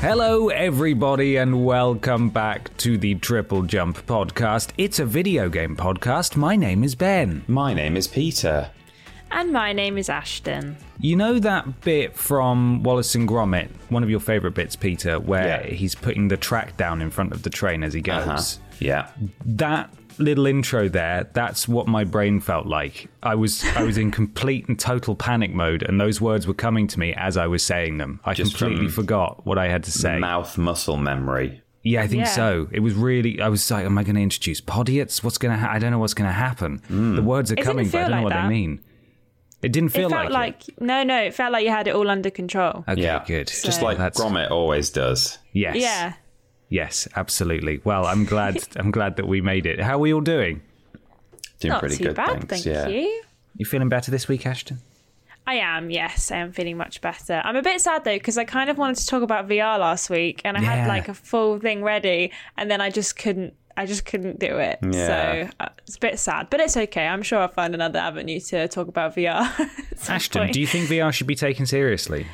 Hello, everybody, and welcome back to the Triple Jump podcast. It's a video game podcast. My name is Ben. My name is Peter. And my name is Ashton. You know that bit from Wallace and Gromit, one of your favourite bits, Peter, where Yeah. he's putting the track down in front of the train as he goes? Uh-huh. Yeah. That little intro there, that's what my brain felt like. I was I was in complete and total panic mode and those words were coming to me as I was saying them. I Just completely forgot what I had to say. Mouth muscle memory. Yeah, I think Yeah. so. It was really. I was like, "Am I going to introduce podiots? What's going to? Ha- I don't know what's going to happen. Mm. The words are didn't coming, but I don't know what that. they mean. It didn't feel it felt like, like, no, no, it felt like you had it all under control. Okay, yeah. good. Just like That's- Gromit always does. Yes. Yeah. Yes, absolutely. Well, I'm glad. I'm glad that we made it. How are we all doing? Doing Not pretty too good, bad, thanks. thank yeah. you. You feeling better this week, Ashton? I am, yes, I am feeling much better. I'm a bit sad though because I kind of wanted to talk about VR last week and I Yeah. had like a full thing ready and then I just couldn't. I just couldn't do it. Yeah. So uh, it's a bit sad, but it's okay. I'm sure I'll find another avenue to talk about VR. Ashton, point. do you think VR should be taken seriously?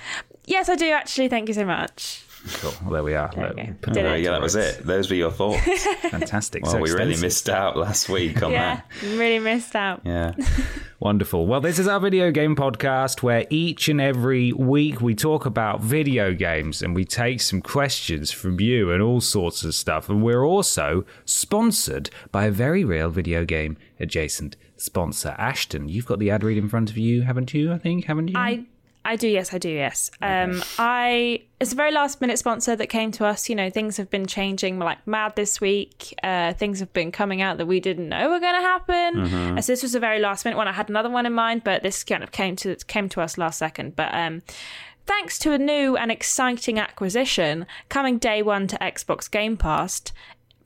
Yes, I do actually. Thank you so much. Cool. Well, there we are. There Look, we go. put Did it Oh, yeah, that was it. Those were your thoughts. Fantastic. well, so we really missed out last week on Yeah, really missed out. Yeah. Wonderful. Well, this is our video game podcast where each and every week we talk about video games and we take some questions from you and all sorts of stuff. And we're also sponsored by a very real video game adjacent sponsor. Ashton, you've got the ad read in front of you, haven't you? I think, haven't you? I I do, yes, I do, yes. Um, I it's a very last minute sponsor that came to us. You know, things have been changing like mad this week. Uh, things have been coming out that we didn't know were going to happen. Uh, so this was a very last minute one. I had another one in mind, but this kind of came to came to us last second. But um, thanks to a new and exciting acquisition coming day one to Xbox Game Pass,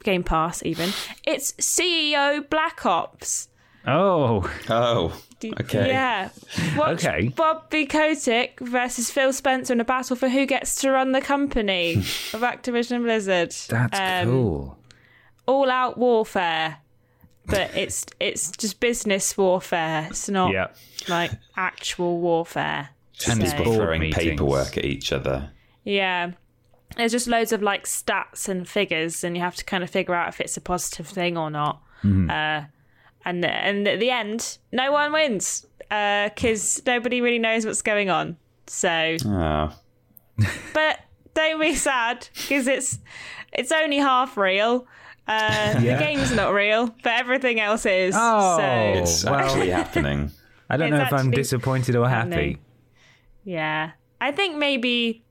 Game Pass even, it's CEO Black Ops. Oh, Oh, okay. Yeah. Watch Okay. Bobby Kotick versus Phil Spencer in a battle for who gets to run the company of Activision Blizzard. that's Um, cool. All out warfare. But it's it's just business warfare. It's not Yeah. like actual warfare. And it's So- board Throwing meetings. paperwork at each other. Yeah. There's just loads of like stats and figures, and you have to kind of figure out if it's a positive thing or not. Mm-hmm. Uh, and and at the end, no one wins because nobody really knows what's going on. So, Oh. but don't be sad because it's it's only half real. Uh, Yeah. The game's not real, but everything else is. Oh. So It's well- actually happening. I don't it's know if I'm disappointed or happy. happening. yeah, I think maybe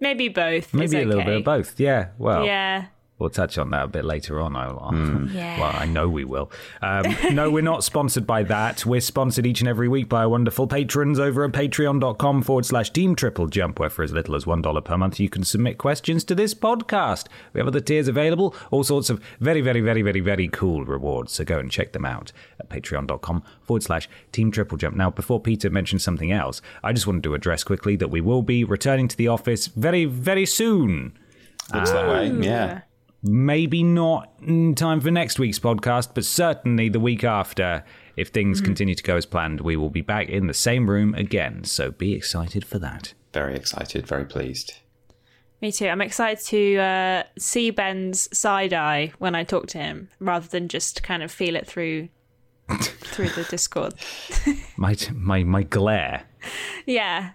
maybe both. Maybe is a little bit of both. Yeah. Well, Yeah. We'll touch on that a bit later on. I'll, Yeah. Well, I know we will. Um, no, we're not sponsored by that. We're sponsored each and every week by our wonderful patrons over at patreon.com forward slash team triple jump, where for as little as $1 per month, you can submit questions to this podcast. We have other tiers available, all sorts of very, very, very, very, very cool rewards. So go and check them out at patreon.com forward slash team triple jump. Now, before Peter mentions something else, I just wanted to address quickly that we will be returning to the office very, very soon. Looks that way. Yeah. Maybe not in time for next week's podcast, but certainly the week after. if things continue to go as planned, we will be back in the same room again. So be excited for that. Very excited, very pleased. Me too. I'm excited to uh, see Ben's side eye when I talk to him, rather than just kind of feel it through through the Discord. My my my glare. Yeah,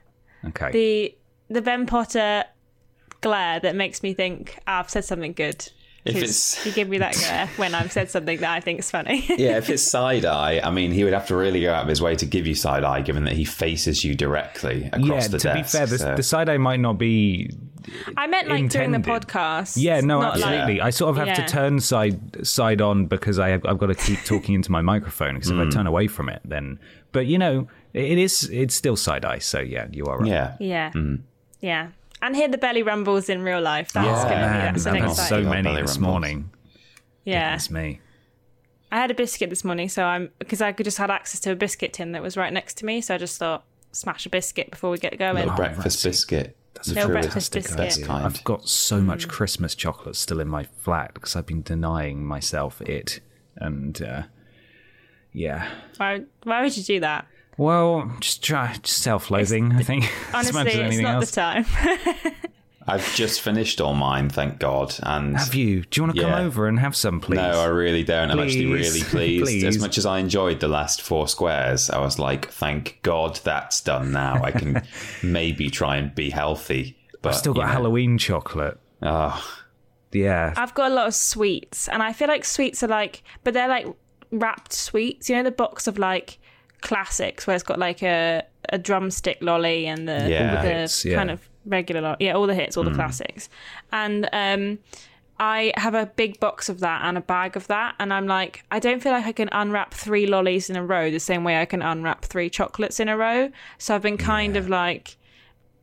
Okay. the the Ben Potter glare that makes me think "Ah, I've said something good. If 'Cause it's- you give me that glare when I've said something that I think is funny. Yeah, if it's side eye, I mean, he would have to really go out of his way to give you side eye, given that he faces you directly across yeah, the to desk. be fair, the, so- the side eye might not be I meant like during the podcast. Yeah, no, not like- absolutely. I sort of have Yeah. to turn side side on because I have, I've got to keep talking into my microphone. Because Hmm. if I turn away from it, then. But you know, it is it's still side eye. So yeah, you are right. yeah. yeah, Mm. yeah, and hear the belly rumbles in real life. That's Yeah, gonna be Man, that's an I've had exciting. so many this rumbles. morning. Yeah, It's me. I had a biscuit this morning, so I'm because I could just had access to a biscuit tin that was right next to me, so I just thought smash a biscuit before we get going. Little Oh, breakfast biscuit. That's Little true. breakfast biscuit. best kind. I've got so Mm. much Christmas chocolate still in my flat because I've been denying myself it, and uh, yeah. Why, why would you do that? Well, just try just self-loathing. I think Honestly, as it's not else. the time. I've just finished all mine, thank God. And Have you? Do you want to come over and have some, please? no, I really don't. I'm actually really pleased. As much as I enjoyed the last four squares, I was like, thank God that's done now. I can maybe try and be healthy. But I've still got you know, Halloween chocolate. Oh, Yeah. I've got a lot of sweets, and I feel like sweets are like, but they're like wrapped sweets. You know, the box of like classics where it's got like a, a drumstick lolly and the, Yeah. The hits, yeah. kind of regular lolly. Yeah, all the hits, all the classics. And um, I have a big box of that and a bag of that, and I'm like, I don't feel like I can unwrap three lollies in a row the same way I can unwrap three chocolates in a row. So I've been kind of like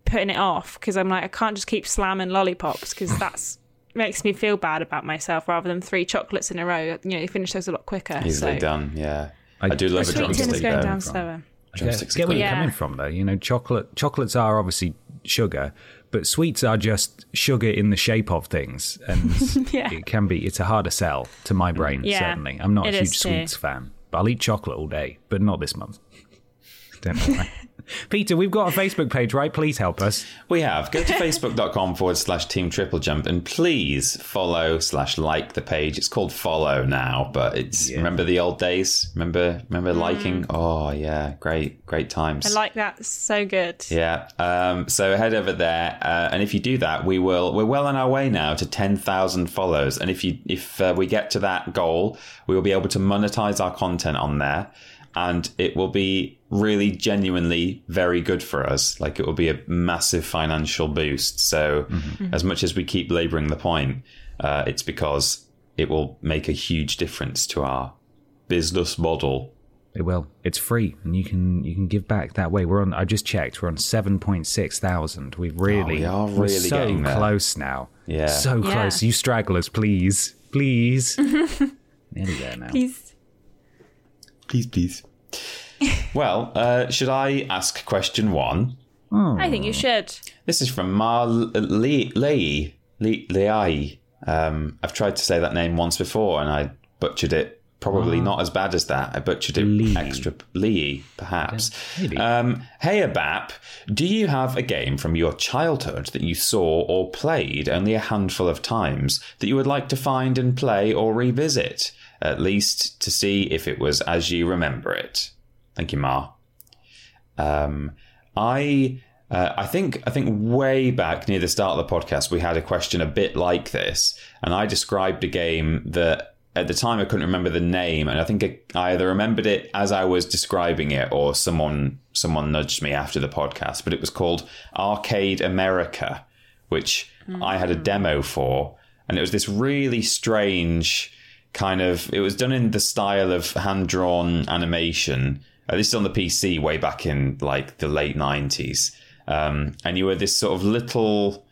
putting it off because I'm like, I can't just keep slamming lollipops because that's makes me feel bad about myself rather than three chocolates in a row. You know, you finish those a lot quicker. easily so. done. Yeah. I- I, do The love a Sweet tin is drumstick going though. down slower. Drumsticks get are where you're Yeah. coming from, though. You know, chocolate chocolates are obviously sugar, but sweets are just sugar in the shape of things, and Yeah. it can be. It's a harder sell to my brain. Yeah, certainly, I'm not a huge sweets fan, but I'll eat chocolate all day, but not this month. Don't know why. Peter, we've got a Facebook page, right? Please help us. We have. Go to facebook.com forward slash team triple jump and please follow slash like the page. It's called follow now, but it's remember the old days? Remember remember liking? Oh yeah, great, great times. Mm. I like that. It's so good. yeah. Um, so head over there, uh, and if you do that, we will. We're well on our way now to ten thousand follows, and if you if uh, we get to that goal, we will be able to monetize our content on there, and it will be really genuinely very good for us. Like it will be a massive financial boost. So as much as we keep laboring the point, uh, it's because it will make a huge difference to our business model. It will. It's free, and you can you can give back that way. We're on. I just checked. We're on seven point six thousand. We've really, we are we're really so getting there. close now. Yeah. so Yeah. close. You stragglers, please, please. Nearly there now. Please. Please, please. well, uh, should I ask question one? I think you should. This is from Mar Lei. Lei. Lei. Um, I've tried to say that name once before and I butchered it. Probably not as bad as that. I butchered it Lee. extra. Lee, perhaps. maybe. Um, hey, Abap, do you have a game from your childhood that you saw or played only a handful of times that you would like to find and play or revisit? At least to see if it was as you remember it. Thank you, Ma. Um, I uh, I think I think way back near the start of the podcast we had a question a bit like this, and I described a game that at the time I couldn't remember the name, and I think I either remembered it as I was describing it or someone someone nudged me after the podcast. But it was called Arcade America, which I had a demo for, and it was this really strange kind of. It was done in the style of hand drawn animation. Uh, this is on the PC way back in like the late nineties, um, and you were this sort of little.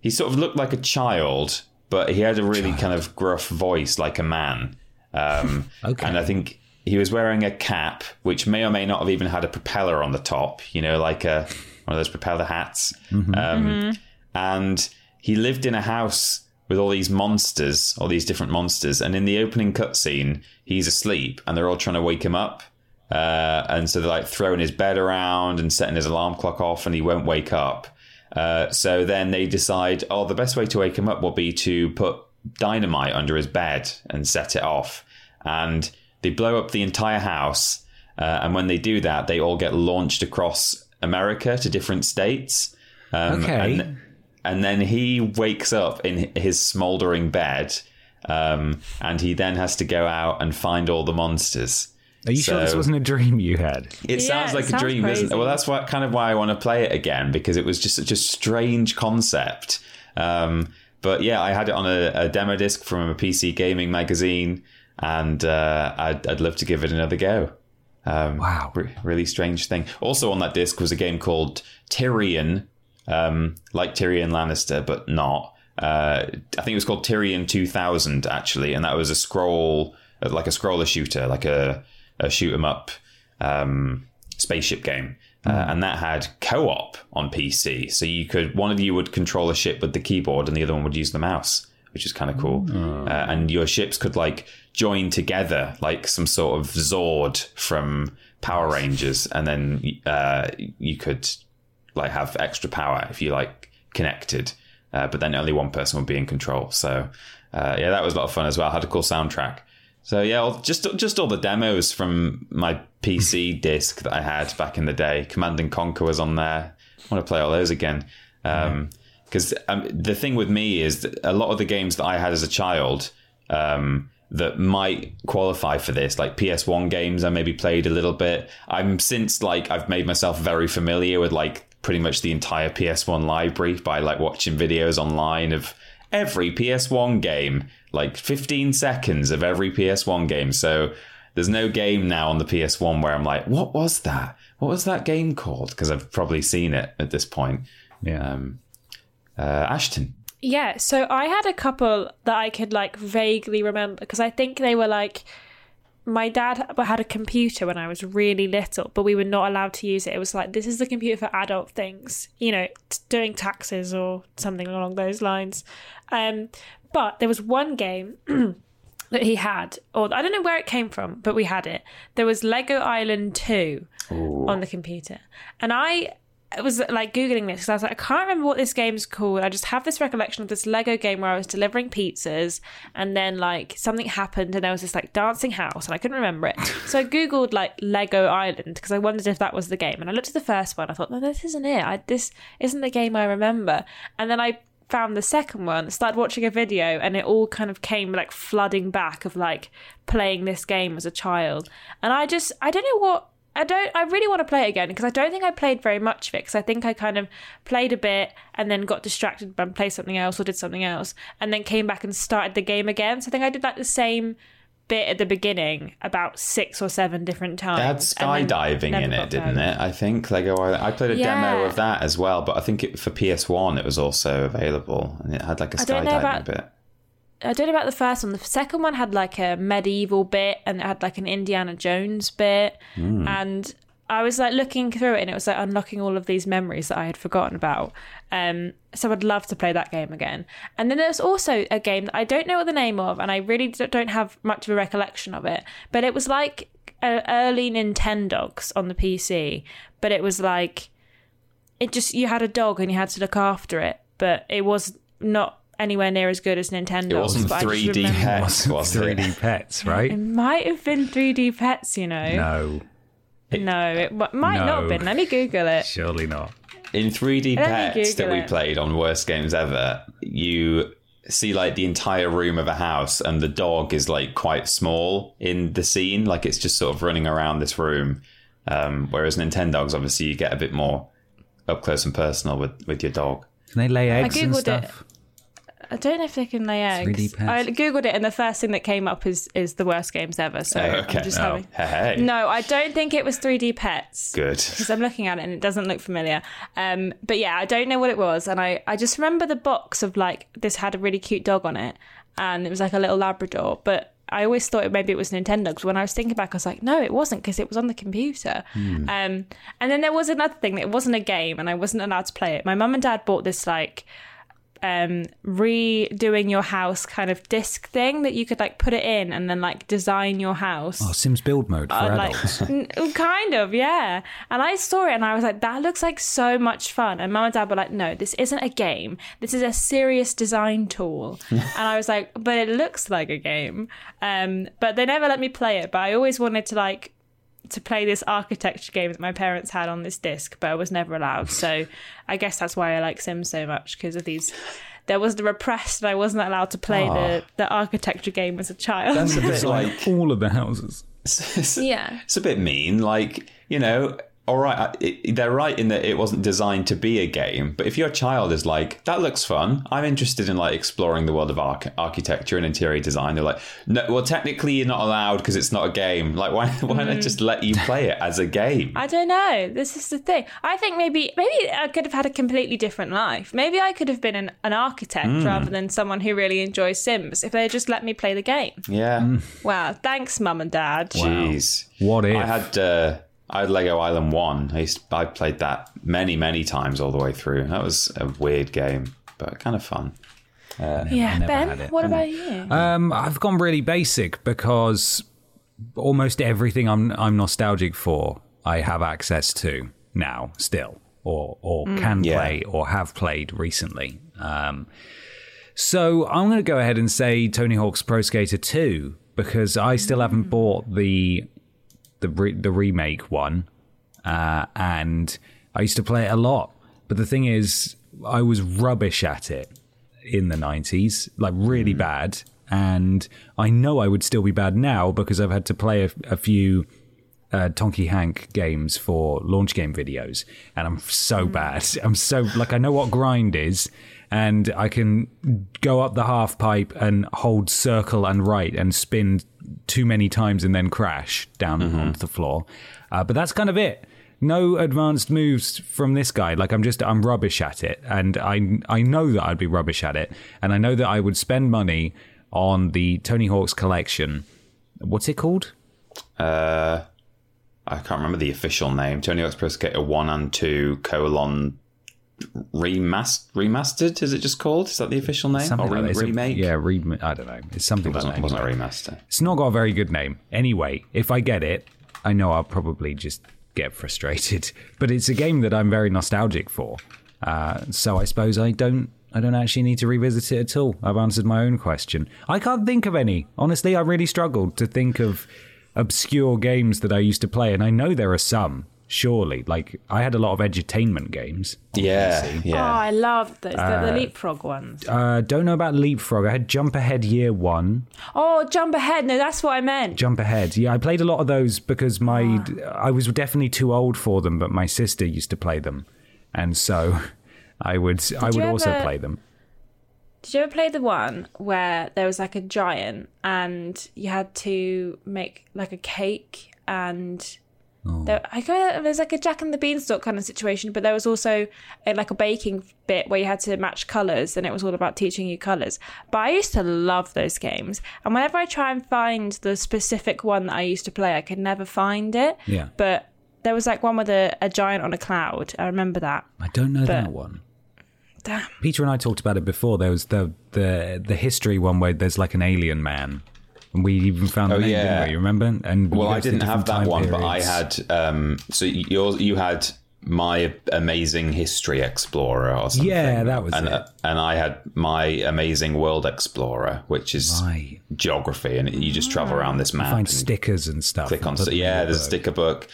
He sort of looked like a child, but he had a really kind of gruff voice, like a man. Um, Okay. And I think he was wearing a cap, which may or may not have even had a propeller on the top. You know, like a one of those propeller hats. Um, And he lived in a house with all these monsters, all these different monsters. And in the opening cutscene, he's asleep, and they're all trying to wake him up. Uh, and so they're like throwing his bed around and setting his alarm clock off, and he won't wake up. Uh, so then they decide, oh, the best way to wake him up will be to put dynamite under his bed and set it off. And they blow up the entire house. Uh, and when they do that, they all get launched across America to different states. Um, Okay. And, and then he wakes up in his smoldering bed. Um, and he then has to go out and find all the monsters. Are you sure this wasn't a dream you had? It Yeah, sounds it like a sounds dream, isn't it? Well, that's what kind of why I want to play it again because it was just such a strange concept. Um, but yeah, I had it on a, a demo disc from a PC gaming magazine, and uh, I'd, I'd love to give it another go. Um, Wow. re- really strange thing. Also on that disc was a game called Tyrian, um, like Tyrion Lannister, but not. Uh, I think it was called Tyrian 2000 actually, and that was a scroll, like a scroller shooter, like a, a shoot 'em up um, spaceship game. Uh, and that had co-op on PC, so you could one of you would control a ship with the keyboard, and the other one would use the mouse, which is kind of cool. Uh, and your ships could like join together, like some sort of Zord from Power Rangers, and then uh, you could like have extra power if you like connected. Uh, but then only one person would be in control. So uh, yeah, that was a lot of fun as well. Had a cool soundtrack. So yeah, just just all the demos from my PC disc that I had back in the day. Command and Conquer was on there. I want to play all those again. Because um, the thing with me is that a lot of the games that I had as a child um, that might qualify for this, like PS1 games, I maybe played a little bit. I'm since like I've made myself very familiar with like pretty much the entire PS1 library by like watching videos online of every PS1 game, like 15 seconds of every PS1 game. So there's no game now on the PS1 where I'm like, what was that? What was that game called? Because I've probably seen it at this point. Yeah. Um, uh, Ashton. Yeah, so I had a couple that I could like vaguely remember because I think they were like my dad had a computer when I was really little, but we were not allowed to use it. It was like this is the computer for adult things, you know, t- doing taxes or something along those lines. Um, but there was one game that he had, or I don't know where it came from, but we had it. There was Lego Island Two on the computer, and I was like googling this because I was like, I can't remember what this game's called. I just have this recollection of this Lego game where I was delivering pizzas, and then like something happened, and there was this like dancing house, and I couldn't remember it. So I googled like Lego Island because I wondered if that was the game, and I looked at the first one. I thought, no, this isn't it. I, this isn't the game I remember. And then I found the second one, started watching a video, and it all kind of came like flooding back of like playing this game as a child. And I just, I don't know what. I don't. I really want to play it again because I don't think I played very much of it. Because I think I kind of played a bit and then got distracted and played something else or did something else, and then came back and started the game again. So I think I did like the same bit at the beginning about six or seven different times. It had skydiving in it, didn't it? I think Lego oh, Island. I played a demo of that as well, but I think it, for PS1 it was also available, and it had like a I don't know skydiving about- bit. I don't know about the first one. The second one had like a medieval bit and it had like an Indiana Jones bit. Hmm. And I was like looking through it and it was like unlocking all of these memories that I had forgotten about. Um, so I'd love to play that game again. And then there's also a game that I don't know what the name of and I really don't have much of a recollection of it. But it was like uh, early Nintendogs on the PC. But it was like it just you had a dog and you had to look after it, but it was not anywhere near as good as Nintendo. It wasn't 3D pets, was 3D pets, right? It might have been 3D pets, you know. No, No, it m- might not have been. Let me Google it. surely not. In 3D Let Pets that we it. played on Worst Games Ever, you see like the entire room of a house, and the dog is like quite small in the scene, like it's just sort of running around this room. Um, whereas Nintendogs, obviously, you get a bit more up close and personal with, with your dog. Can they lay eggs and googled stuff? I don't know if they can lay eggs. 3D. I googled it, and the first thing that came up is is the worst games ever. So okay. I'm just Oh. having. Hey, hey. No, I don't think it was 3D pets. Good. because I'm looking at it and it doesn't look familiar. Um, but yeah, I don't know what it was, and I I just remember the box of like this had a really cute dog on it, and it was like a little Labrador, but. I always thought maybe it was Nintendo because when I was thinking back, I was like, no, it wasn't because it was on the computer. Um, and then there was another thing that it wasn't a game and I wasn't allowed to play it. My mum and dad bought this like um, redoing your house kind of disc thing that you could like put it in and then like design your house. Oh, Sims build mode for Uh, like adults. n- kind of yeah. And i saw it and i was like that looks like so much fun. And mum and dad were like no this isn't a game. This is a serious design tool. And i was like but it looks like a game. Um but they never let me play it but i always wanted to like to play this architecture game that my parents had on this disc but i was never allowed so i guess that's why i like sims so much because of these there was the repressed and i wasn't allowed to play the, ah. the architecture game as a child That's a bit like all of the houses. it's, yeah it's a bit mean. Like you know, all right, it, they're right in that it wasn't designed to be a game. But if your child is like, that looks fun, I'm interested in like exploring the world of arch- architecture and interior design. They're like, no, well, technically you're not allowed because it's not a game. Like, why why not just let you play it as a game? I don't know. This is the thing. I think maybe maybe I could have had a completely different life. Maybe I could have been an, an architect Hmm. rather than someone who really enjoys Sims if they had just let me play the game. Yeah. Wow. Thanks, mum and dad. Jeez. What if? I had uh, I had Lego Island One. I used I played that many many times all the way through. That was a weird game, but kind of fun. yeah, Ben, what about you? Um, I've gone really basic because almost everything I'm I'm nostalgic for, I have access to now still, or or can Yeah. play or have played recently. Um, so I'm going to go ahead and say Tony Hawk's Pro Skater 2 because I still haven't bought the the re- the remake one, uh, and I used to play it a lot. But the thing is, I was rubbish at it in the 90s, like really bad. And I know I would still be bad now because I've had to play a, a few uh, Tonky Hank games for launch game videos, and I'm so bad. I'm so like I know what grind is, and I can go up the half pipe and hold circle and right and spin too many times and then crash down onto the floor. Uh, but that's kind of it. No advanced moves from this guy. Like I'm just I'm rubbish at it, and I I know that I'd be rubbish at it, and I know that I would spend money on the Tony Hawk's collection. What's it called? Uh, I can't remember the official name. Tony Hawk's Pro Skater One and Two colon remast- remastered. Is it just called? Is that the official name? Something or re- like that. It's a- remake? yeah, re- I don't know. It's something it wasn't, wasn't a remaster. It's not got a very good name. Anyway, if I get it, I know I'll probably just get frustrated. But it's a game that I'm very nostalgic for. Uh, so I suppose I don't. I don't actually need to revisit it at all. I've answered my own question. I can't think of any. Honestly, I really struggled to think of obscure games that I used to play, and I know there are some. Surely, like I had a lot of edutainment games. on Yeah, PC. Oh, yeah. I loved those. the, the leapfrog ones. Uh, don't know about Leapfrog. I had Jump Ahead Year One. Oh, jump ahead. No, that's what I meant. Jump ahead. Yeah, I played a lot of those because my I was definitely too old for them, but my sister used to play them, and so I would I would you also ever- play them. Did you ever play the one where there was like a giant and you had to make like a cake and Oh. there, I go there's like a Jack and the Beanstalk kind of situation, but there was also a, like a baking bit where you had to match colors and it was all about teaching you colors. But I used to love those games, and whenever I try and find the specific one that I used to play, I could never find it. Yeah. But there was like one with a, a giant on a cloud. I remember that. I don't know that one. Damn. Peter and I talked about it before. There was the the the history one where there's like an alien man, and we even found the Oh, name, yeah. didn't we? You remember? And we Well, I didn't have that one, but I had. Um, so yours, you had my amazing history explorer or something. Yeah, that was and, it. uh, and I had my amazing world explorer, which is Right. geography, and you just travel around this map. find and stickers and stuff. click on. yeah, there's a sticker book.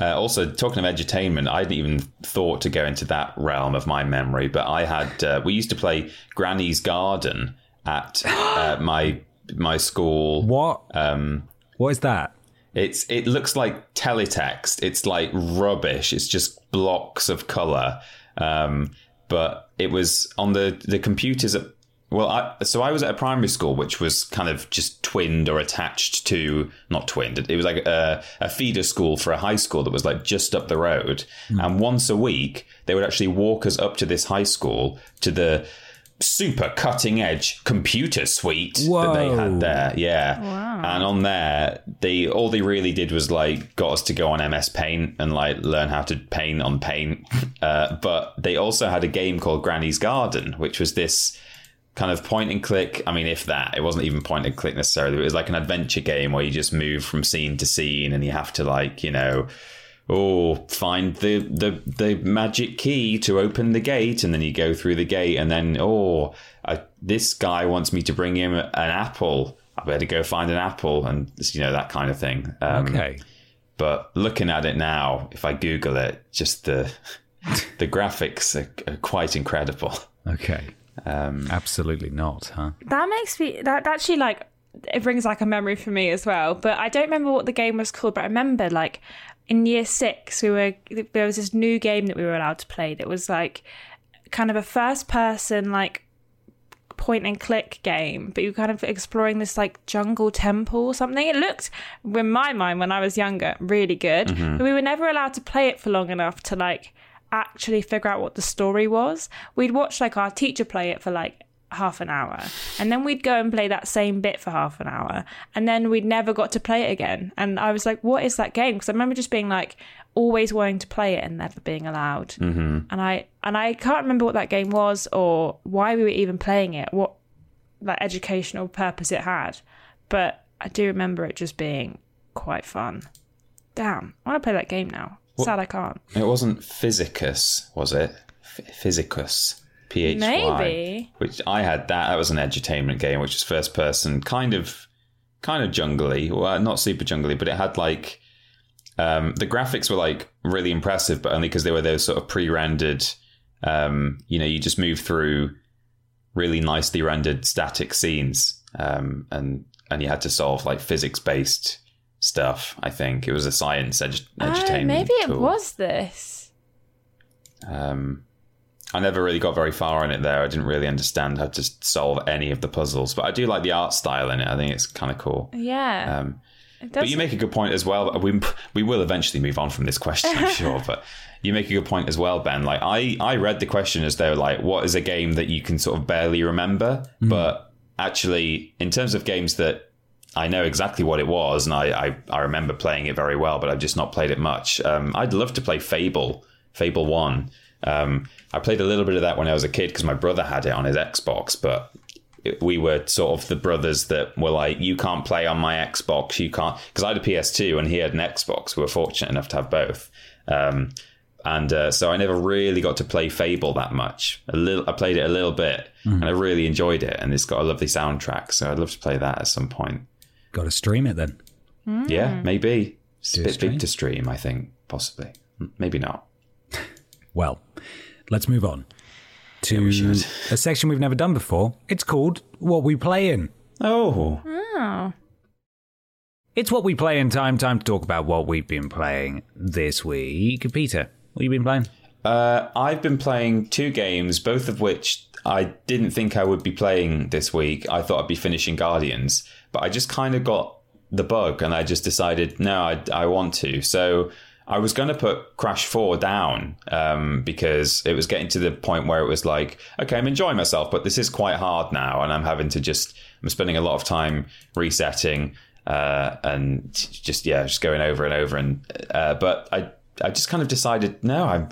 Uh, also, talking of edutainment, I hadn't even thought to go into that realm of my memory, but I had. Uh, we used to play Granny's Garden at uh, my my school. What? Um, what is that? it's it looks like teletext. It's like rubbish. It's just blocks of color. Um, but it was on the the computers at well, I, so I was at a primary school which was kind of just twinned or attached to not twinned. It was like a, a feeder school for a high school that was like just up the road. And once a week, they would actually walk us up to this high school to the super cutting edge computer suite that they had there. Yeah. And on there, they all they really did was like got us to go on MS Paint and like learn how to paint on Paint. Uh, but they also had a game called Granny's Garden, which was this kind of point and click. I mean, if that, it wasn't even point and click necessarily. It was like an adventure game where you just move from scene to scene and you have to like, you know, oh, find the the the magic key to open the gate, and then you go through the gate, and then oh, I, this guy wants me to bring him an apple. I better go find an apple, and you know that kind of thing. Um, Okay. But looking at it now, if I Google it, just the the graphics are, are quite incredible. Okay. Um, Absolutely not, huh? That makes me that that actually like it brings like a memory for me as well. But I don't remember what the game was called. But I remember like in year six, we were there was this new game that we were allowed to play that was like kind of a first person like point and click game, but you were kind of exploring this like jungle temple or something. It looked, in my mind, when I was younger, really good. Mm-hmm. But we were never allowed to play it for long enough to like actually figure out what the story was. We'd watch like our teacher play it for like half an hour. And then we'd go and play that same bit for half an hour. And then we'd never got to play it again. And i was like what is that game? Because i remember just being like always wanting to play it and never being allowed. Mm-hmm. and i and i can't remember what that game was or why we were even playing it what like educational purpose it had. But i do remember it just being quite fun. Damn. I want to play that game now. Sad i can't. It wasn't Physicus, was it? F- Physicus. P H Y. Maybe. Which I had that. That was an edutainment game, which was first person, kind of, kind of jungly. Well, not super jungly, but it had like um, the graphics were like really impressive, but only because they were those sort of pre-rendered. Um, you know, you just move through really nicely rendered static scenes, um, and and you had to solve like physics-based stuff. I think it was a science edu- edutainment. oh, maybe it tool. was this Um, I never really got very far in it there. I didn't really understand how to solve any of the puzzles, but I do like the art style in it. I think it's kind of cool. yeah Um, but you make a good point as well. We we will eventually move on from this question, I'm sure. But you make a good point as well, Ben. Like I I read the question as though like what is a game that you can sort of barely remember, but actually in terms of games that I know exactly what it was, and I, I, I remember playing it very well, but I've just not played it much. Um, I'd love to play Fable, Fable One. Um, I played a little bit of that when I was a kid because my brother had it on his Xbox, but we were sort of the brothers that were like, you can't play on my Xbox, you can't, because I had a PS2 and he had an Xbox. We were fortunate enough to have both. Um, and uh, so I never really got to play Fable that much. A little, I played it a little bit, and I really enjoyed it. And it's got a lovely soundtrack, so I'd love to play that at some point. Got to stream it then. Yeah, maybe it's a Do a bit stream? big to stream. I think possibly, maybe not. Well, let's move on to we should. a section we've never done before. It's called What We Play In. Oh, oh It's what we play in time. Time to talk about what we've been playing this week. Peter, what have you been playing? Uh, I've been playing two games, both of which I didn't think I would be playing this week. I thought I'd be finishing Guardians, but I just kind of got the bug and I just decided, no, I, I want to. So I was going to put Crash 4 down um, because it was getting to the point where it was like, okay, I'm enjoying myself, but this is quite hard now. And I'm having to just, I'm spending a lot of time resetting uh, and just, yeah, just going over and over. And, uh, but I, I just kind of decided, no, I'm,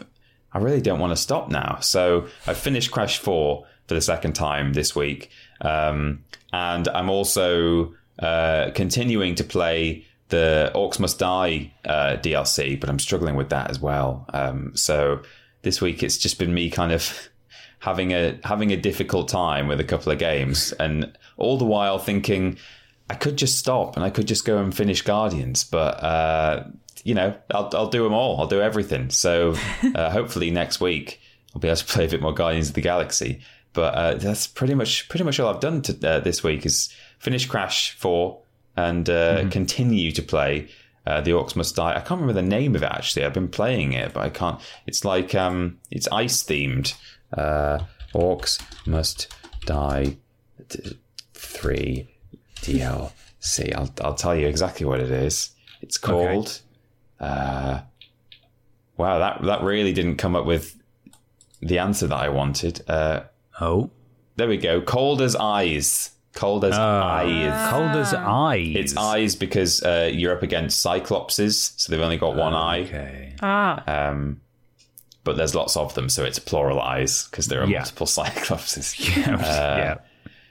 I really don't want to stop now. So I finished Crash 4 for the second time this week. Um, and I'm also uh, continuing to play the Orcs Must Die uh, DLC, but I'm struggling with that as well. Um, so this week it's just been me kind of having a having a difficult time with a couple of games, and all the while thinking I could just stop and I could just go and finish Guardians, but uh, you know I'll I'll do them all. I'll do everything. So uh, hopefully next week I'll be able to play a bit more Guardians of the Galaxy. But uh, that's pretty much pretty much all I've done to, uh, this week is finish Crash Four and uh, continue to play uh, the Orcs Must Die. I can't remember the name of it actually. I've been playing it, but I can't. It's like um, it's ice themed. Uh, Orcs Must Die Three DLC. I'll I'll tell you exactly what it is. It's called. Uh, wow, that that really didn't come up with the answer that I wanted. Uh, Oh, there we go. Cold as eyes. Cold as eyes. Cold as eyes. It's eyes because uh, you're up against cyclopses, so they've only got one eye. Okay. Ah, Um, but there's lots of them, so it's plural eyes because there are Yeah. multiple cyclopses. yeah.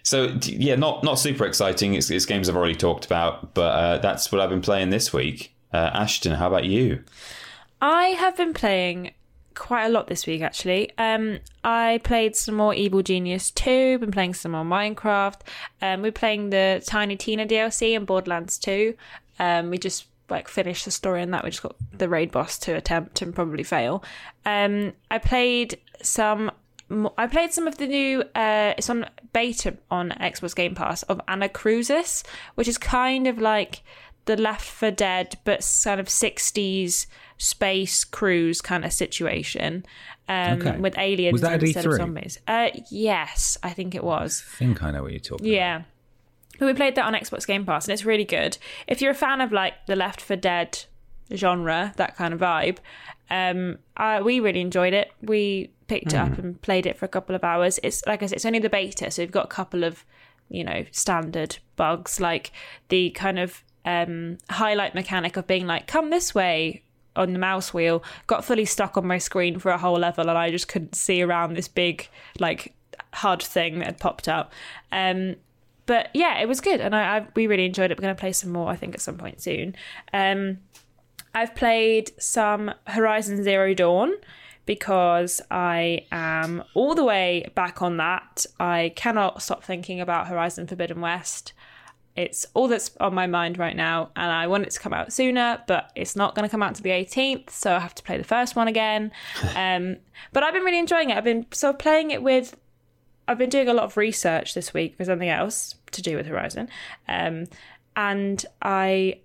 So yeah, not not super exciting. It's, it's games I've already talked about, but uh, that's what I've been playing this week. Uh, Ashton, how about you? I have been playing quite a lot this week actually. Um, I played some more Evil Genius 2, been playing some more Minecraft. Um, we're playing the Tiny Tina DLC and Borderlands 2. Um, we just like finished the story on that. We just got the raid boss to attempt and probably fail. Um, I played some. I played some of the new. Uh, it's on beta on Xbox Game Pass of Anacrusis, which is kind of like the Left 4 Dead, but kind of 60s space cruise kind of situation um, Okay. with aliens instead of E3? zombies. Uh, yes, I think it was. I think I know what you're talking Yeah. But we played that on Xbox Game Pass and it's really good. If you're a fan of like the Left 4 Dead genre, that kind of vibe, um, uh, we really enjoyed it. We picked it up and played it for a couple of hours. It's like I said, it's only the beta, so we've got a couple of, you know, standard bugs like the kind of um, highlight mechanic of being like, come this way on the mouse wheel got fully stuck on my screen for a whole level and I just couldn't see around this big like HUD thing that had popped up. Um, but yeah, it was good, and I, I we really enjoyed it. We're going to play some more, I think, at some point soon. Um, I've played some Horizon Zero Dawn because I am all the way back on that. I cannot stop thinking about Horizon Forbidden West. It's all that's on my mind right now, and I want it to come out sooner, but it's not going to come out to the 18th, so I have to play the first one again. um, but I've been really enjoying it. I've been sort of playing it with I've been doing a lot of research this week for something else to do with Horizon, um, and I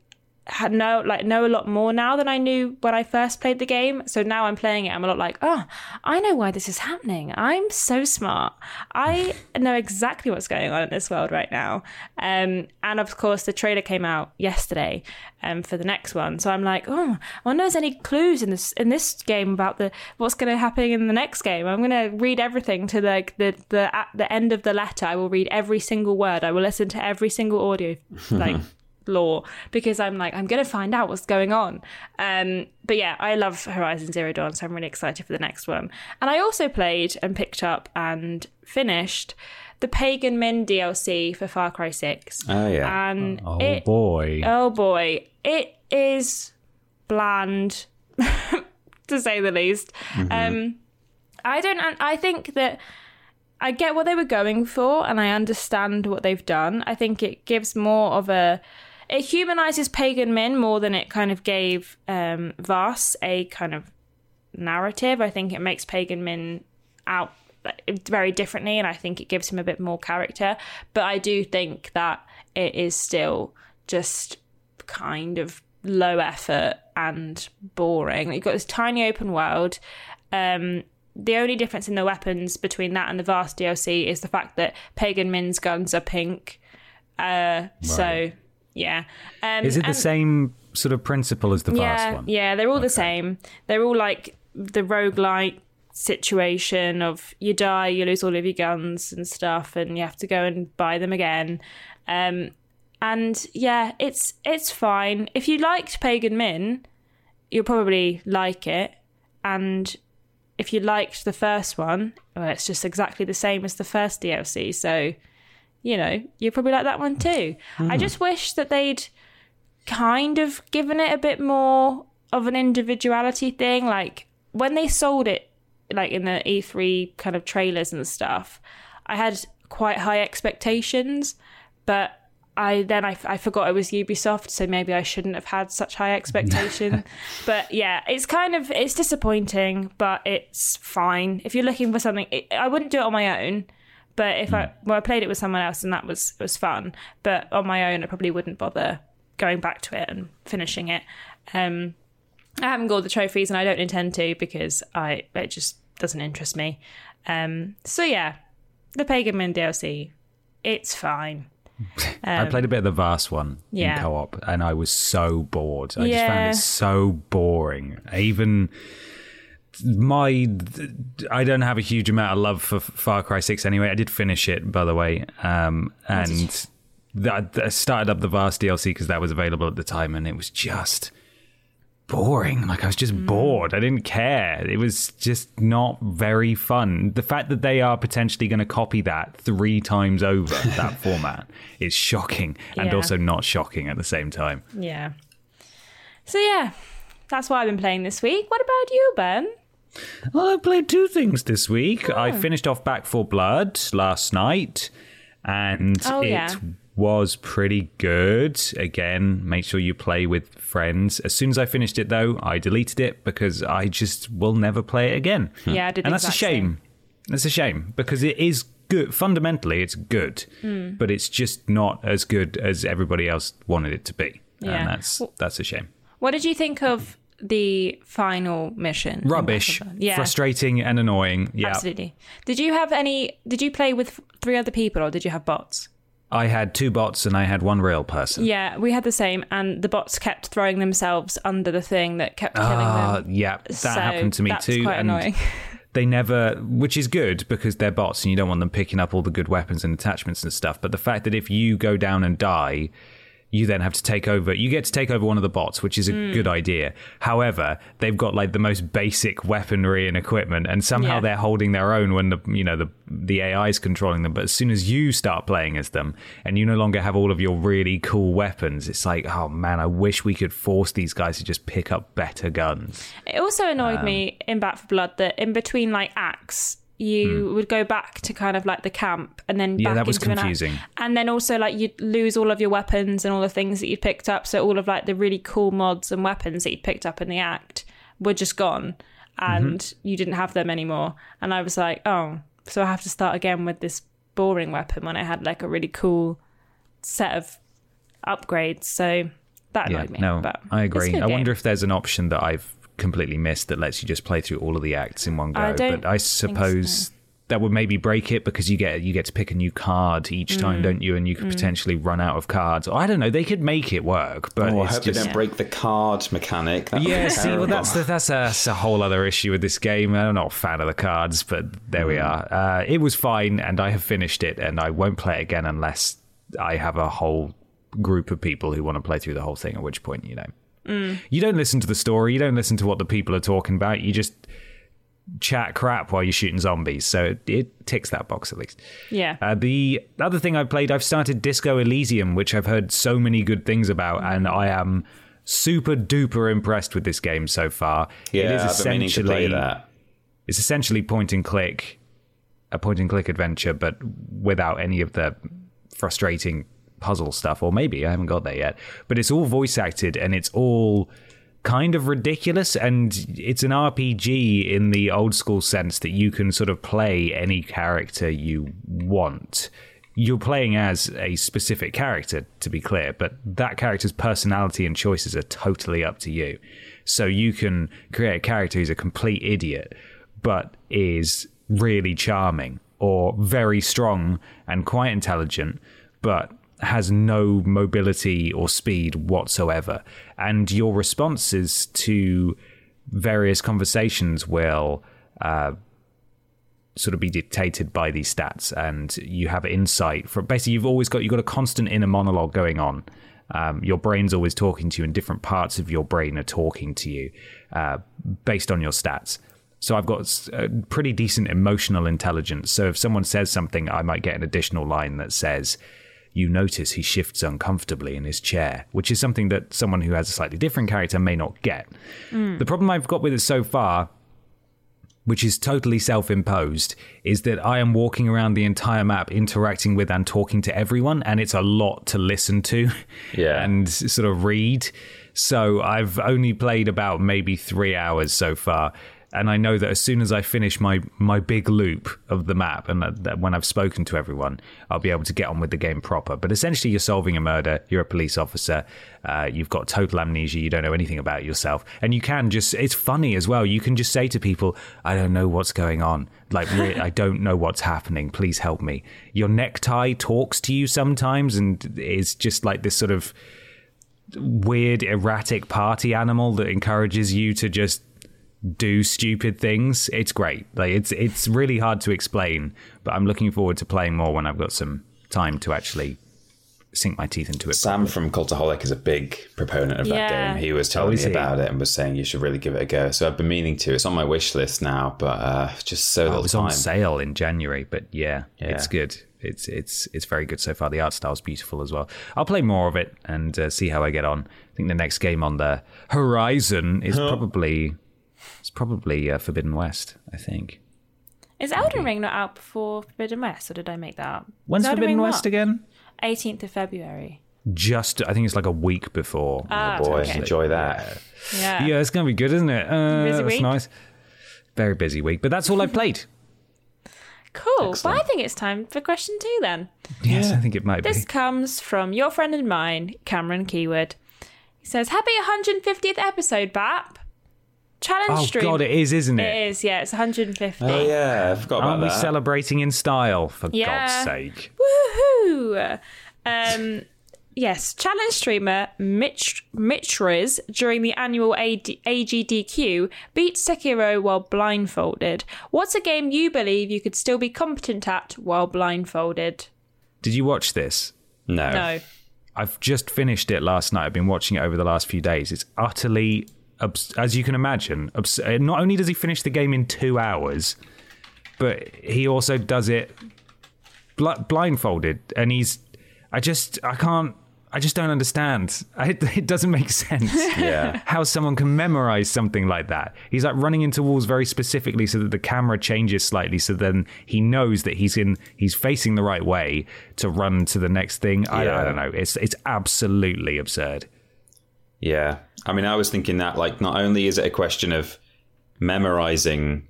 know like know a lot more now than I knew when I first played the game. So now I'm playing it, I'm a lot like, oh, I know why this is happening. I'm so smart. I know exactly what's going on in this world right now. Um, and of course, the trailer came out yesterday um, for the next one. So I'm like, oh, I wonder if there's any clues in this in this game about the what's going to happen in the next game. I'm going to read everything to the the the at the end of the letter. I will read every single word. I will listen to every single audio like law because I'm like I'm gonna find out what's going on. Um, but yeah, I love Horizon Zero Dawn, so I'm really excited for the next one. And I also played and picked up and finished the Pagan Min DLC for Far Cry Six. Oh yeah, And Oh it, boy. oh boy, it is bland to say the least. Um, I don't. I think that I get what they were going for, and I understand what they've done. I think it gives more of a. It humanizes Pagan Min more than it kind of gave um, Vaas a kind of narrative. I think it makes Pagan Min out very differently, and I think it gives him a bit more character. But I do think that it is still just kind of low effort and boring. You've got this tiny open world. Um, the only difference in the weapons between that and the Vaas DLC is the fact that Pagan Min's guns are pink. Uh, So, yeah. Um, Is it the same sort of principle as the yeah, Vaas one? Yeah, they're all the same. They're all like the roguelike situation of you die, you lose all of your guns and stuff, and you have to go and buy them again. Um, and yeah, it's it's fine. If you liked Pagan Min, you'll probably like it. And if you liked the first one, well, it's just exactly the same as the first DLC. So, you know, you probably like that one too. I hmm. just wish that they'd kind of given it a bit more of an individuality thing. Like when they sold it, like in the E3 kind of trailers and stuff, I had quite high expectations, but I then I, I forgot it was Ubisoft, so maybe I shouldn't have had such high expectation. but yeah, it's kind of it's disappointing, but it's fine. If you're looking for something, it, I wouldn't do it on my own. But if I well, I played it with someone else and that was was fun. But on my own, I probably wouldn't bother going back to it and finishing it. Um, I haven't got the trophies, and I don't intend to because I it just doesn't interest me. Um, so yeah, the Pagan Min DLC, it's fine. I played a bit of the Vaas one Um, yeah. in co-op, and I was so bored. I just found it so boring. Even my I don't have a huge amount of love for Far Cry 6 anyway. I did finish it by the way. Um and that I started up the Vaas DLC because that was available at the time and it was just boring. Like I was just bored. I didn't care. It was just not very fun. The fact that they are potentially going to copy that three times over that format is shocking and Yeah. also not shocking at the same time. Yeah. So yeah, that's what I've been playing this week. What about you, Ben? Well, I played two things this week. I Oh. finished off Back 4 Blood last night, and Oh, it yeah. was pretty good. Again, make sure you play with friends. As soon as I finished it, though, I deleted it because I just will never play it again. Yeah, I did and that's a exact same. shame. That's a shame because it is good. Fundamentally, it's good, Hmm. but it's just not as good as everybody else wanted it to be, Yeah. and that's that's a shame. What did you think of the final mission? Rubbish, Yeah. frustrating, and annoying. Yeah, Absolutely. Did you have any? Did you play with three other people, or did you have bots? I had two bots and I had one real person. Yeah, we had the same, and the bots kept throwing themselves under the thing that kept killing Ah, them. yeah, that So happened to me that's too. quite and annoying. they never, which is good because they're bots and you don't want them picking up all the good weapons and attachments and stuff. But the fact that if you go down and die, you then have to take over. You get to take over one of the bots, which is a Hmm. good idea. However, they've got like the most basic weaponry and equipment, and somehow Yeah. they're holding their own when the you know the the AI is controlling them. But as soon as you start playing as them, and you no longer have all of your really cool weapons, it's like, oh man, I wish we could force these guys to just pick up better guns. It also annoyed Um, me in Back 4 Blood that in between like acts, you would go back to kind of like the camp and then. Yeah, back that was into an confusing. And then also like you'd lose all of your weapons and all the things that you'd picked up. So all of like the really cool mods and weapons that you'd picked up in the act were just gone, and Mm-hmm. you didn't have them anymore. And I was like, oh, so I have to start again with this boring weapon when I had like a really cool set of upgrades. So that Yeah, annoyed me. no, but I agree. I wonder if there's an option that I've completely missed that lets you just play through all of the acts in one go. I don't but I think suppose that would maybe break it because you get you get to pick a new card each Mm. time, don't you? And you could potentially run out of cards. I don't know. They could make it work, but Oh, I it's hope just they don't break the card mechanic. That yeah, see, well, that's the, that's a, that's a whole other issue with this game. I'm not a fan of the cards, but there we are. Uh, it was fine, and I have finished it, and I won't play it again unless I have a whole group of people who want to play through the whole thing. At which point, you know, you don't listen to the story, you don't listen to what the people are talking about. You just chat crap while you're shooting zombies. So it, it ticks that box at least. yeah. Uh, the other thing I've played, I've started Disco Elysium, which I've heard so many good things about, and I am super duper impressed with this game so far. yeah, it is I've been meaning to play essentially that. it's essentially point and click, a point and click adventure, but without any of the frustrating puzzle stuff. Or maybe I haven't got there yet, but it's all voice acted and it's all kind of ridiculous and it's an RPG in the old school sense that you can sort of play any character you want. You're playing as a specific character, to be clear, but that character's personality and choices are totally up to you. So you can create a character who's a complete idiot, but is really charming or very strong and quite intelligent, but has no mobility or speed whatsoever. And your responses to various conversations will uh, sort of be dictated by these stats, and you have insight from basically you've always got you've got a constant inner monologue going on. Um, your brain's always talking to you, and different parts of your brain are talking to you uh, based on your stats. So I've got a pretty decent emotional intelligence. So if someone says something, I might get an additional line that says, "You notice he shifts uncomfortably in his chair," which is something that someone who has a slightly different character may not get. Mm. The problem I've got with it so far which is totally self imposed, is that I am walking around the entire map interacting with and talking to everyone, and it's a lot to listen to Yeah. and sort of read. So I've only played about maybe three hours so far. And I know that as soon as I finish my, my big loop of the map, and that, that when I've spoken to everyone, I'll be able to get on with the game proper. But essentially, you're solving a murder. You're a police officer. Uh, you've got total amnesia. You don't know anything about yourself, and you can just—it's funny as well. You can just say to people, "I don't know what's going on. Like, I don't know what's happening. Please help me." Your necktie talks to you sometimes, and is just like this sort of weird, erratic party animal that encourages you to just do stupid things. It's great. Like it's it's really hard to explain, but I'm looking forward to playing more when I've got some time to actually sink my teeth into it. Sam from Cultaholic is a big proponent of that game. He was telling Oh, me he? about it and was saying you should really give it a go. So I've been meaning to. It's on my wish list now, but uh, just so Oh, little it was time. on sale in January, but yeah, Yeah. it's good. It's it's it's very good so far. The art style's beautiful as well. I'll play more of it and uh, see how I get on. I think the next game on the horizon is probably it's probably uh, Forbidden West. I think. Is Elden Ring not out before Forbidden West, or did I make that up? When's Forbidden Ring West what? again? 18th of February. Just I think it's like a week before. Ah, Boy, okay. enjoy that. Yeah. yeah, it's gonna be good, isn't it? Uh, Busy that's week? nice. Very busy week, but that's all I've played. Cool. Excellent. Well, I think it's time for question two then. yes, I think it might This be. This comes from your friend and mine, Cameron Keyword. He says, Happy 150th episode, BAP. Challenge Oh stream. God, it is, isn't it? It is, yeah, it's 150. Oh yeah, I forgot about Aren't we that. celebrating in style? For Yeah. God's sake! Woohoo! Um, yes, challenge streamer Mitch Mitchriz during the annual AD, AGDQ beat Sekiro while blindfolded. What's a game you believe you could still be competent at while blindfolded? Did you watch this? no. No. I've just finished it last night. I've been watching it over the last few days. It's utterly, abs- as you can imagine, uh, not only does he finish the game in two hours, but he also does it bl- blindfolded. And he's, I just, I can't, I just don't understand. I, it doesn't make sense. Yeah. How someone can memorize something like that. He's like running into walls very specifically so that the camera changes slightly so then he knows that he's in he's facing the right way to run to the next thing. I, I don't know. It's it's absolutely absurd. Yeah. I mean, I was thinking that, like, not only is it a question of memorizing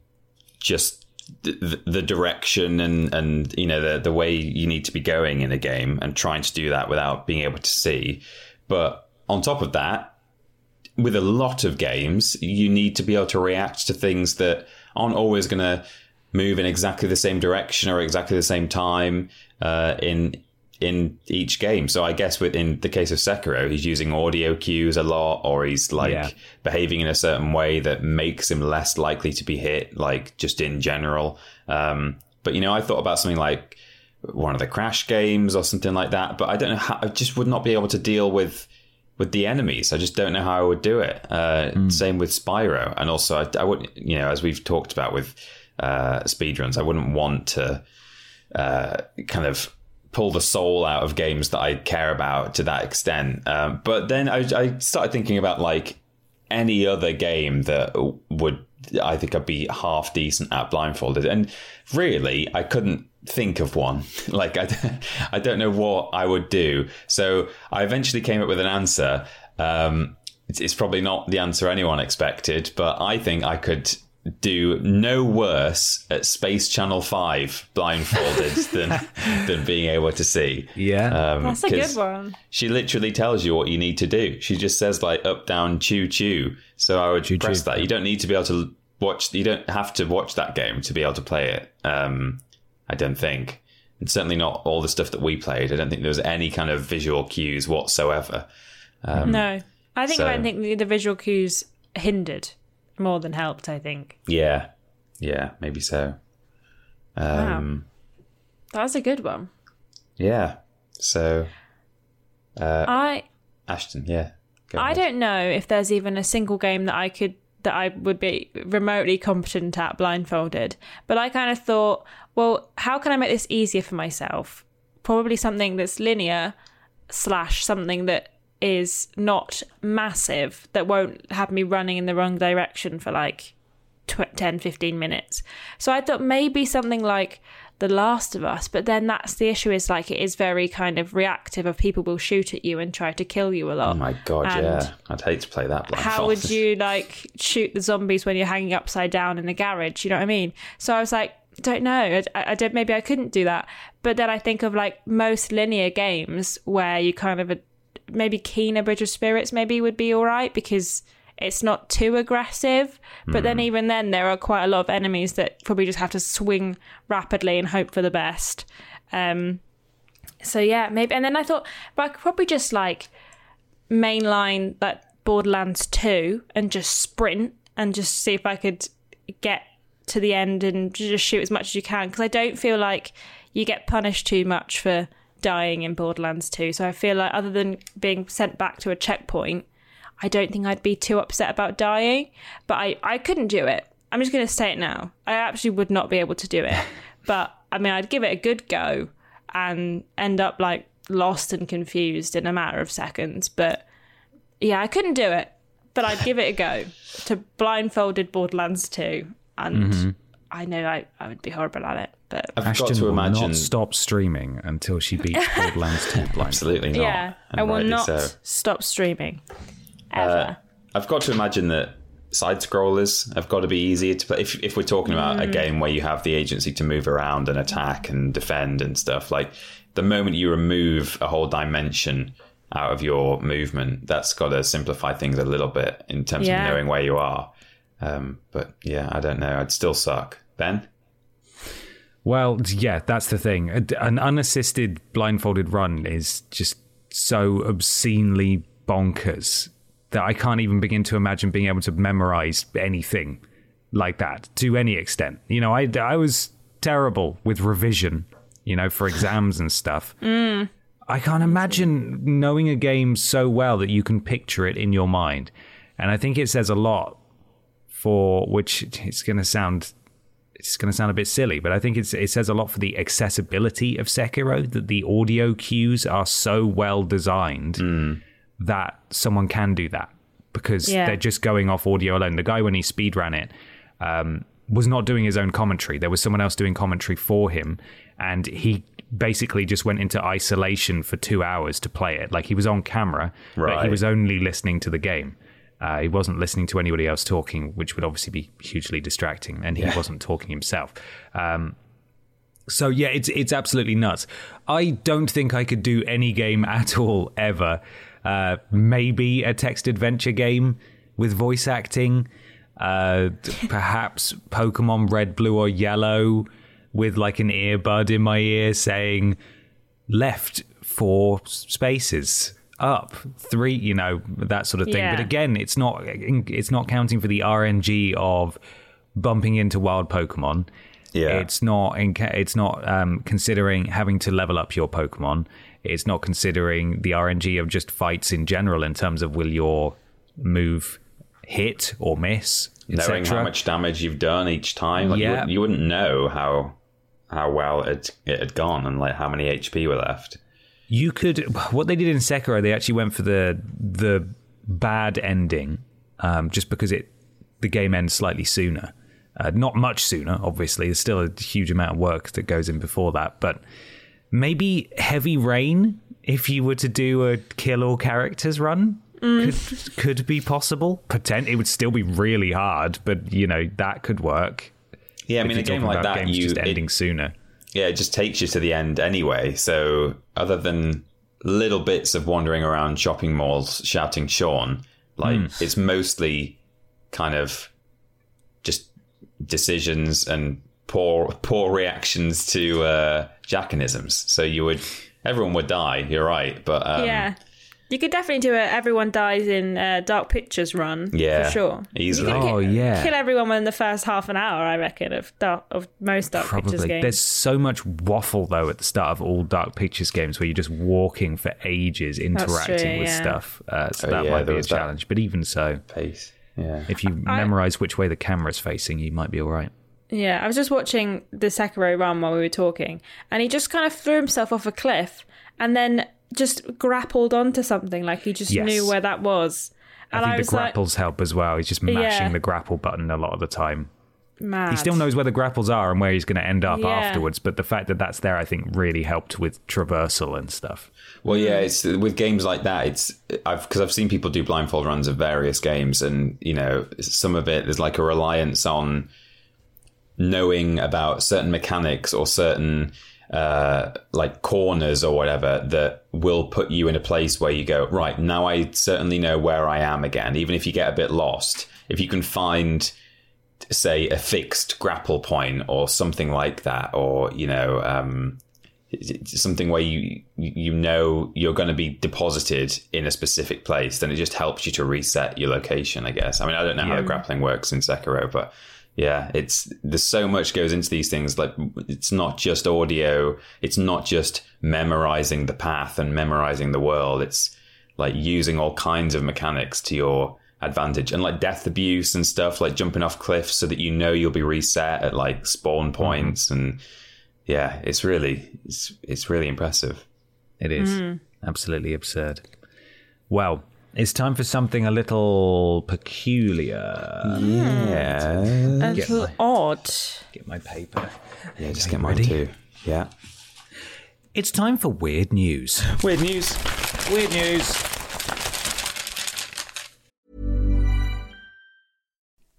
just the, the direction and, and, you know, the, the way you need to be going in a game and trying to do that without being able to see. But on top of that, with a lot of games, you need to be able to react to things that aren't always going to move in exactly the same direction or exactly the same time uh, in in each game. So I guess within the case of Sekiro, he's using audio cues a lot, or he's like Yeah. behaving in a certain way that makes him less likely to be hit, like just in general. Um, but you know, I thought about something like one of the Crash games or something like that. But I don't know how. I just would not be able to deal with with the enemies. I just don't know how I would do it. Uh, Same with Spyro, and also I, I would, you know, as we've talked about with uh, speedruns, I wouldn't want to uh, kind of pull the soul out of games that I care about to that extent. Um, but then I, I started thinking about like any other game that would I think I'd be half decent at blindfolded, and really I couldn't think of one. like I, I don't know what I would do. So I eventually came up with an answer. Um, it's, it's probably not the answer anyone expected, but I think I could do no worse at Space Channel Five blindfolded than than being able to see. Yeah. Um, That's a 'cause good one. She literally tells you what you need to do. She just says like up, down, choo, choo. So I would press choo. that. You don't need to be able to watch. You don't have to watch that game to be able to play it. Um, I don't think. And certainly not all the stuff that we played. I don't think there was any kind of visual cues whatsoever. no. I think so- I think the, the visual cues hindered more than helped, I think. Yeah, yeah, maybe so. Um, That was a good one. Yeah. So uh, I Ashton, yeah. I ahead. don't know if there's even a single game that I could that I would be remotely competent at blindfolded. But I kind of thought, well, how can I make this easier for myself? Probably something that's linear slash something that is not massive that won't have me running in the wrong direction for like tw- 10 15 minutes. So i thought maybe something like the last of us but then that's the issue is like it is very kind of reactive of people will shoot at you and try to kill you a lot. Oh my god, And yeah. I'd hate to play that how would you like shoot the zombies when you're hanging upside down in the garage? You know what i mean? So i was like don't know. I, I don't maybe i couldn't do that. But then i think of like most linear games where you kind of maybe Kena bridge of spirits maybe would be all right because it's not too aggressive. But then even then there are quite a lot of enemies that probably just have to swing rapidly and hope for the best. Um so yeah maybe and then i thought but i could probably just like mainline like Borderlands 2 and just sprint and just see if I could get to the end and just shoot as much as you can because I don't feel like you get punished too much for dying in Borderlands 2. So I feel like other than being sent back to a checkpoint, I don't think I'd be too upset about dying. But I, I couldn't do it. I'm just going to say it now. I actually would not be able to do it. but I mean, I'd give it a good go and end up like lost and confused in a matter of seconds. But yeah, I couldn't do it. But I'd give it a go to blindfolded Borderlands 2. And mm-hmm. I know I, I would be horrible at it. But I've Ashton got to will imagine. not stop streaming until she beats Borderlands 2 blind. Absolutely not. yeah, and I will not so. stop streaming ever. Uh, I've got to imagine that side scrollers have got to be easier to play. If, if we're talking about Mm. a game where you have the agency to move around and attack and defend and stuff, like the moment you remove a whole dimension out of your movement, that's got to simplify things a little bit in terms Yeah. of knowing where you are. Um, but yeah, I don't know. I'd still suck. Ben? Well, yeah, that's the thing. An unassisted blindfolded run is just so obscenely bonkers that I can't even begin to imagine being able to memorize anything like that to any extent. You know, I, I was terrible with revision, you know, for exams and stuff. Mm. I can't imagine knowing a game so well that you can picture it in your mind. And I think it says a lot for which it's going to sound it's going to sound a bit silly, but I think it's, it says a lot for the accessibility of Sekiro that the audio cues are so well designed that someone can do that because Yeah. they're just going off audio alone. The guy, when he speedran it, um, was not doing his own commentary. There was someone else doing commentary for him, and he basically just went into isolation for two hours to play it. Like he was on camera, but he was only listening to the game. Uh, he wasn't listening to anybody else talking, which would obviously be hugely distracting, and he wasn't talking himself. Um, so yeah, it's it's absolutely nuts. I don't think I could do any game at all ever. Uh, maybe a text adventure game with voice acting. Uh, perhaps Pokemon Red, Blue, or Yellow with like an earbud in my ear saying left four spaces up three you know that sort of thing Yeah. but again it's not it's not counting for the rng of bumping into wild pokemon Yeah. it's not in, it's not um, considering having to level up your pokemon it's not considering the rng of just fights in general in terms of will your move hit or miss Knowing etc. how much damage you've done each time, like you, Yeah. wouldn't, you wouldn't know how how well it it had gone and like how many HP were left. You could what they did in Sekiro. They actually went for the the bad ending, um, just because it the game ends slightly sooner. Uh, not much sooner, obviously. There's still a huge amount of work that goes in before that, but maybe heavy rain. If you were to do a kill all characters run, could could be possible. Potent. It would still be really hard, but you know that could work. Yeah, I mean, a game like that, games you just it- ending sooner. Yeah, it just takes you to the end anyway. So other than little bits of wandering around shopping malls shouting Shaun, like Hmm. it's mostly kind of just decisions and poor poor reactions to uh, jackanisms. So you would everyone would die. You're right, but um, yeah. You could definitely do a everyone dies in uh, Dark Pictures run. Yeah, For sure. easily. You could Oh, ki- yeah. Kill everyone within the first half an hour, I reckon, of dark, of most Dark Pictures Probably. games. There's so much waffle though at the start of all Dark Pictures games where you're just walking for ages interacting true, with yeah. stuff. Uh, so Oh, that yeah, might be a challenge. But even so, pace. Yeah. if you memorize which way the camera's facing, you might be all right. Yeah, I was just watching the Sekiro run while we were talking, and he just kind of threw himself off a cliff and then just grappled onto something, like he just Yes. knew where that was. I And think I, the was like, grapples help as well. He's just mashing Yeah. the grapple button a lot of the time. mad. He still knows where the grapples are and where he's going to end up Yeah. afterwards, but the fact that that's there, I think, really helped with traversal and stuff. Well, yeah, hmm. it's with games like that. It's I've because I've seen people do blindfold runs of various games, and you know, some of it there's like a reliance on knowing about certain mechanics or certain uh, like corners or whatever that will put you in a place where you go right now. I certainly know where I am again, even if you get a bit lost. If you can find say a fixed grapple point or something like that or you know um something where you you know you're going to be deposited in a specific place, then it just helps you to reset your location. I guess. I mean, I don't know how the grappling works in Sekiro, but yeah, it's there's so much goes into these things. Like it's not just audio. It's not just memorizing the path and memorizing the world. It's like using all kinds of mechanics to your advantage and like death abuse and stuff like jumping off cliffs so that you know you'll be reset at like spawn mm-hmm. points and yeah it's really it's it's really impressive It is mm. absolutely absurd. Well, it's time for something a little peculiar. yeah A little odd. Get my paper. yeah just get mine Ready? too yeah It's time for weird news. weird news Weird news.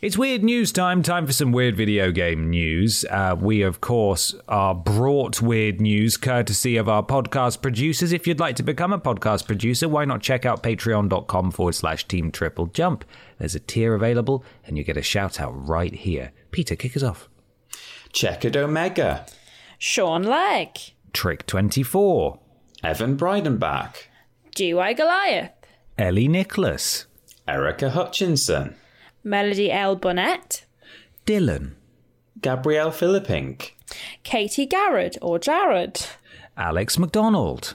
It's weird news time. Time for some weird video game news. Uh, we, of course, are brought weird news courtesy of our podcast producers. If you'd like to become a podcast producer, why not check out patreon.com forward slash team triple jump? There's a tier available, and you get a shout out right here. Peter, kick us off. checkered omega Sean Legg. Trick 24. Evan breidenbach GY Goliath. Ellie Nicholas. erica hutchinson Melody L. Bonnet. Dylan. gabrielle philippink Katie Garrett or Jared. Alex McDonald.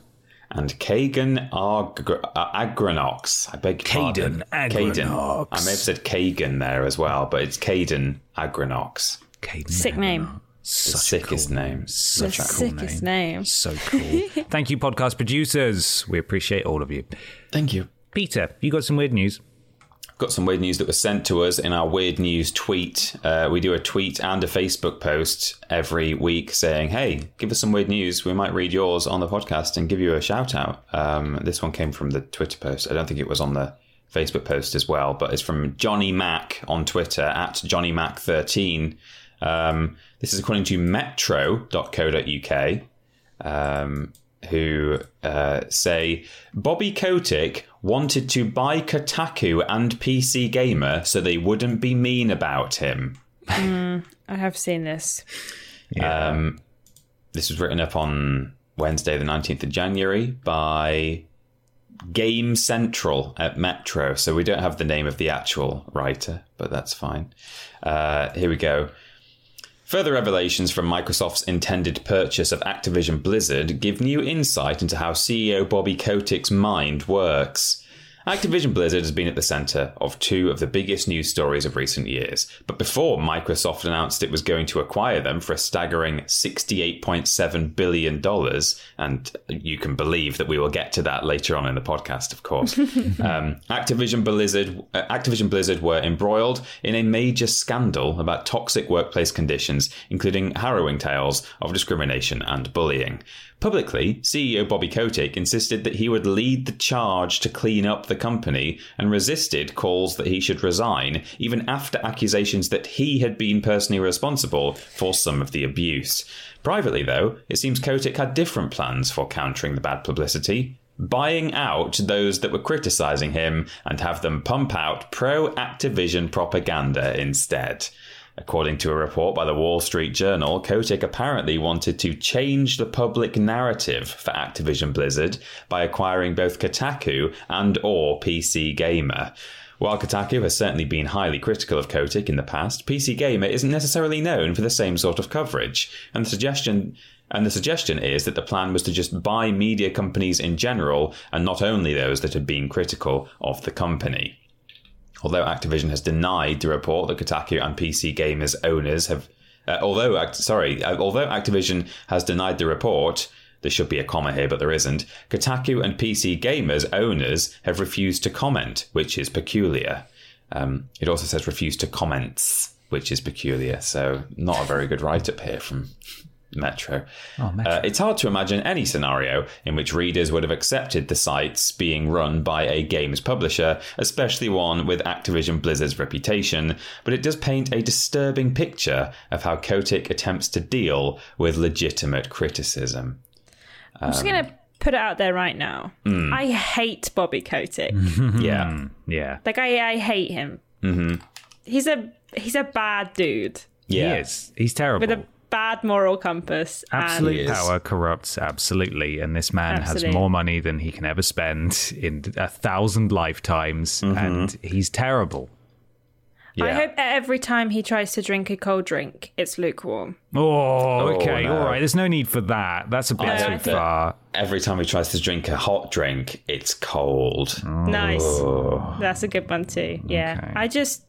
and Kagan Agr- uh, Agranox. I beg your Caden pardon. Caden. Agranox. I may have said Kagan there as well, but it's Caden Agranox. Caden Sick name. The Such a sickest cool- name. The Such a cool sickest name. So cool. Thank you, podcast producers. We appreciate all of you. Thank you. Peter, you got some weird news. Got some weird news that was sent to us in our weird news tweet. Uh, we do a tweet and a Facebook post every week saying, "Hey, give us some weird news. We might read yours on the podcast and give you a shout out." Um, this one came from the Twitter post. I don't think it was on the Facebook post as well, but it's from Johnny Mac on Twitter at Johnny Mac thirteen. Um, this is according to Metro.co.uk um, who uh, say Bobby Kotick wanted to buy Kotaku and PC Gamer so they wouldn't be mean about him. I have seen this. Um, this was written up on Wednesday, the 19th of January, by Game Central at Metro. So we don't have the name of the actual writer, but that's fine. Uh, here we go. Further revelations from Microsoft's intended purchase of Activision Blizzard give new insight into how CEO Bobby Kotick's mind works. Activision Blizzard has been at the center of two of the biggest news stories of recent years. But before Microsoft announced it was going to acquire them for a staggering $68.7 billion, and you can believe that we will get to that later on in the podcast, of course, um, Activision Blizzard, uh, Activision Blizzard were embroiled in a major scandal about toxic workplace conditions, including harrowing tales of discrimination and bullying. Publicly, CEO Bobby Kotick insisted that he would lead the charge to clean up the company and resisted calls that he should resign, even after accusations that he had been personally responsible for some of the abuse. Privately, though, it seems Kotick had different plans for countering the bad publicity. Buying out those that were criticizing him and have them pump out pro Activision propaganda instead. According to a report by the Wall Street Journal, Kotick apparently wanted to change the public narrative for Activision Blizzard by acquiring both Kotaku and or PC Gamer. While Kotaku has certainly been highly critical of Kotick in the past, PC Gamer isn't necessarily known for the same sort of coverage, and the suggestion and the suggestion is that the plan was to just buy media companies in general and not only those that had been critical of the company although Activision has denied the report that Kotaku and PC Gamers owners have. Uh, although, sorry, uh, although Activision has denied the report, there should be a comma here, but there isn't. Kotaku and PC Gamers owners have refused to comment, which is peculiar. Um, it also says refused to comments, which is peculiar. So, not a very good write up here from Metro. Oh, Metro. Uh, it's hard to imagine any scenario in which readers would have accepted the sites being run by a games publisher, especially one with Activision Blizzard's reputation, but it does paint a disturbing picture of how Kotick attempts to deal with legitimate criticism. I'm just going to put it out there right now. Mm. I hate Bobby Kotick. yeah. Yeah. Like, I, I hate him. Mm-hmm. He's a he's a bad dude. Yeah. He is. He's terrible. With a bad moral compass. Absolute power corrupts absolutely, and this man absolutely. has more money than he can ever spend in a thousand lifetimes, mm-hmm. and he's terrible. Yeah. I hope every time he tries to drink a cold drink, it's lukewarm. Oh, okay, oh, no. all right. There's no need for that. That's a bit too far. Every time he tries to drink a hot drink, it's cold. Oh. Nice. That's a good one too. Yeah, okay. I just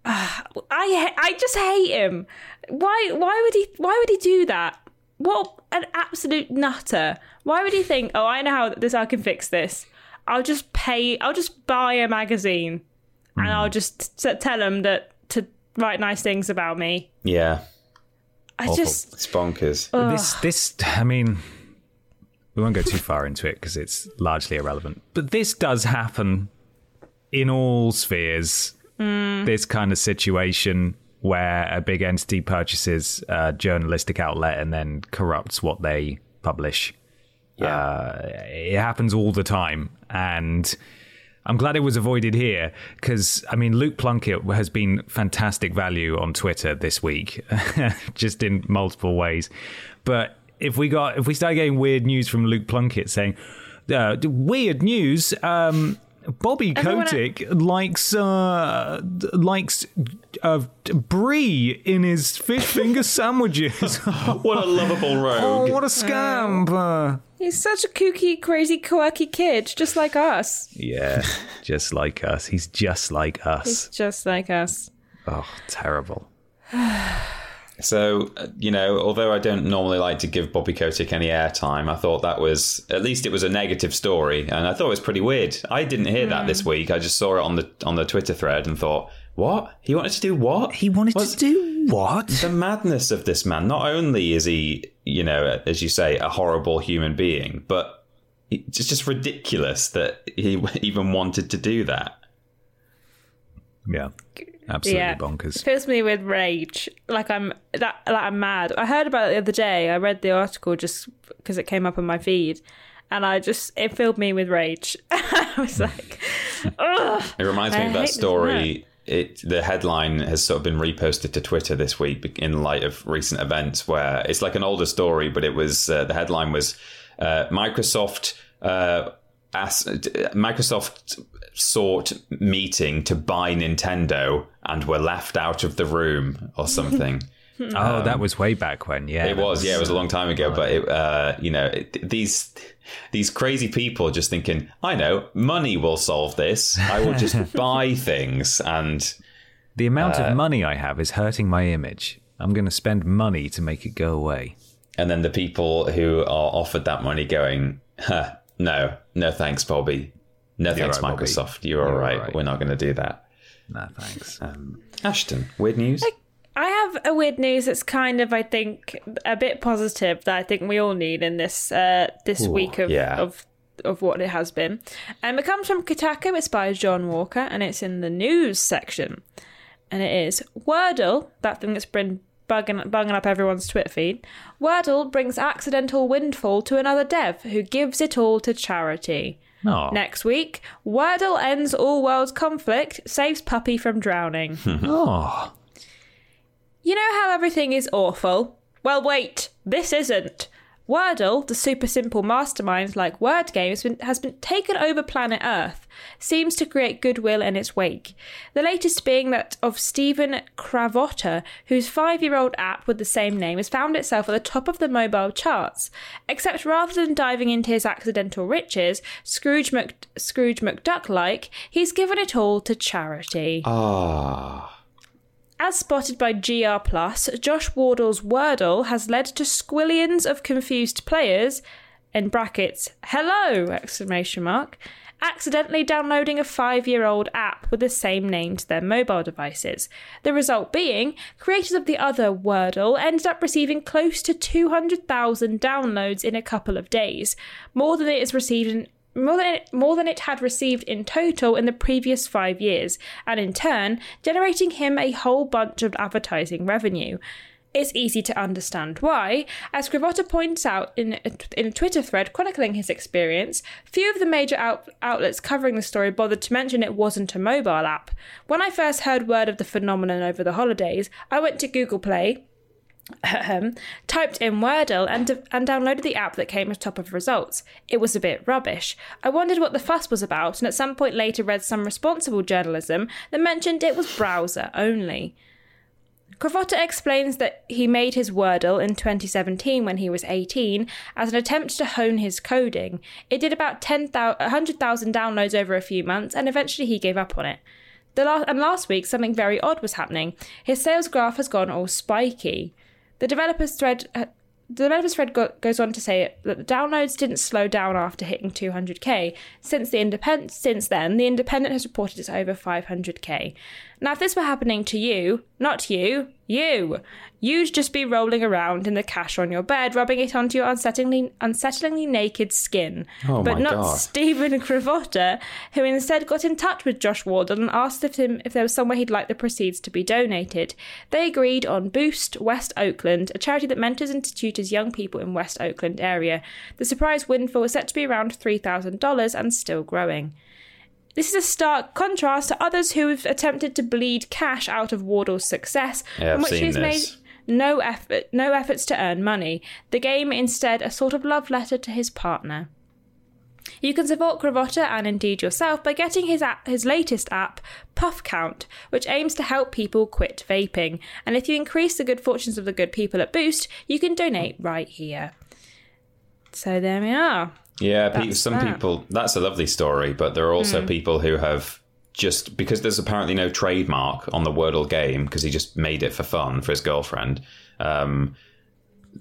I I just hate him. Why why would he why would he do that? What an absolute nutter. Why would he think, "Oh, I know how this I can fix this. I'll just pay I'll just buy a magazine mm. and I'll hmm. just tell him that to write nice things about me." Yeah. I Awful. just it's bonkers. Ugh. This this I mean we won't go too far into it because it's largely irrelevant. But this does happen in all spheres Mm. This kind of situation where a big entity purchases a journalistic outlet and then corrupts what they publish. Yeah. Uh, it happens all the time. And I'm glad it was avoided here because, I mean, Luke Plunkett has been fantastic value on Twitter this week, just in multiple ways. But if we got, if we start getting weird news from Luke Plunkett saying, uh, weird news, um, Bobby Kotick likes uh, likes uh, brie in his fish finger sandwiches. what a lovable rogue! Oh, what a scamp! Uh, He's such a kooky, crazy, quirky kid, just like us. Yeah, just like us. He's just like us. He's just like us. Oh, terrible. So, uh, you know, although I don't normally like to give Bobby Kotick any airtime, I thought that was at least it was a negative story, and I thought it was pretty weird. I didn't hear mm. that this hmm. week. I just saw it on the on the Twitter thread and thought, what? He wanted to do what? He wanted What's to do what? The madness of this man. Not only is he, you know, as you say, a horrible human being, but it's just ridiculous that he even wanted to do that. Yeah. Absolutely yeah. bonkers. It fills me with rage. Like I'm that like I'm mad. I heard about it the other day. I read the article just because it came up on my feed, and I just it filled me with rage. I was like, Ugh, it reminds me I of that story. It the headline has sort of been reposted to Twitter this week in light of recent events, where it's like an older story, but it was uh, the headline was uh, Microsoft. Uh, as, Microsoft sought meeting to buy Nintendo and were left out of the room or something. oh, that was way back when. Yeah, It was, yeah, it was a long time ago. But it, uh, you know, it, these these crazy people just thinking, I know, money will solve this. I will just buy things, and The amount Uh, of money I have is hurting my image. I'm going to spend money to make it go away. and then the people who are offered that money going, huh, no, no, thanks, Bobby. No, thanks, right, Bobby. Microsoft. You're, You're right. all right. We're not going to do that. Nah, thanks. Um, Ashton, weird news. I have a weird news that's kind of, I think, a bit positive that I think we all need in this uh, this week of, yeah. of of what it has been. Um, it comes from Kotaku. It's by John Walker, and it's in the news section. And it is Wordle, that thing that's been bugging bugging up everyone's Twitter feed. Wordle brings accidental windfall to another dev who gives it all to charity. Oh, Next week, Wordle ends all world conflict, saves puppy from drowning. You know how everything is awful? Well, wait, this isn't. Wordle, the super simple mastermind like word games, has been taken over planet Earth, seems to create goodwill in its wake. The latest being that of Steven Cravotta, whose five year old app with the same name has found itself at the top of the mobile charts. Except rather than diving into his accidental riches, Scrooge, Mc, Scrooge McDuck like, he's given it all to charity. Ah, As spotted by GR Plus, Josh Wardle's Wordle has led to squillions of confused players, in brackets, hello! exclamation mark, accidentally downloading a five-year-old app with the same name to their mobile devices. The result being, creators of the other Wordle ended up receiving close to 200,000 downloads in a couple of days, more than it has received in more than it, more than it had received in total in the previous five years, and in turn, generating him a whole bunch of advertising revenue. It's easy to understand why, as Cravotta points out in a, in a Twitter thread chronicling his experience, few of the major out, outlets covering the story bothered to mention it wasn't a mobile app. When I first heard word of the phenomenon over the holidays, I went to Google Play, typed in Wordle and, and downloaded the app that came at top of results. It was a bit rubbish. I wondered what the fuss was about, and at some point later read some responsible journalism that mentioned it was browser only. Cravotta explains that he made his Wordle in 2017 when he was 18 as an attempt to hone his coding. It did about 100,000 downloads over a few months, and eventually he gave up on it. The la- and last week, something very odd was happening. His sales graph has gone all spiky. The developers thread. Uh, the developers thread go- goes on to say that the downloads didn't slow down after hitting 200k. Since the since then, the Independent has reported it's over 500k. Now, if this were happening to you, not you, you, you'd just be rolling around in the cash on your bed, rubbing it onto your unsettlingly, unsettlingly naked skin. Oh but not God. Steven Cravotta, who instead got in touch with Josh Wardle and asked if him if there was somewhere he'd like the proceeds to be donated. They agreed on Boost West Oakland, a charity that mentors and tutors young people in West Oakland area. The surprise windfall is set to be around three thousand dollars and still growing. This is a stark contrast to others who have attempted to bleed cash out of Wardle's success, Yeah, I've which he's this. made no effort, no efforts to earn money. The game instead a sort of love letter to his partner. You can support Cravotta and indeed yourself by getting his app, his latest app, Puff Count, which aims to help people quit vaping. And if you increase the good fortunes of the good people at Boost, you can donate right here. So there we are. Yeah, pe- That's some that. people. That's a lovely story, but there are also hmm. people who have just because there's apparently no trademark on the Wordle game because he just made it for fun for his girlfriend. Um,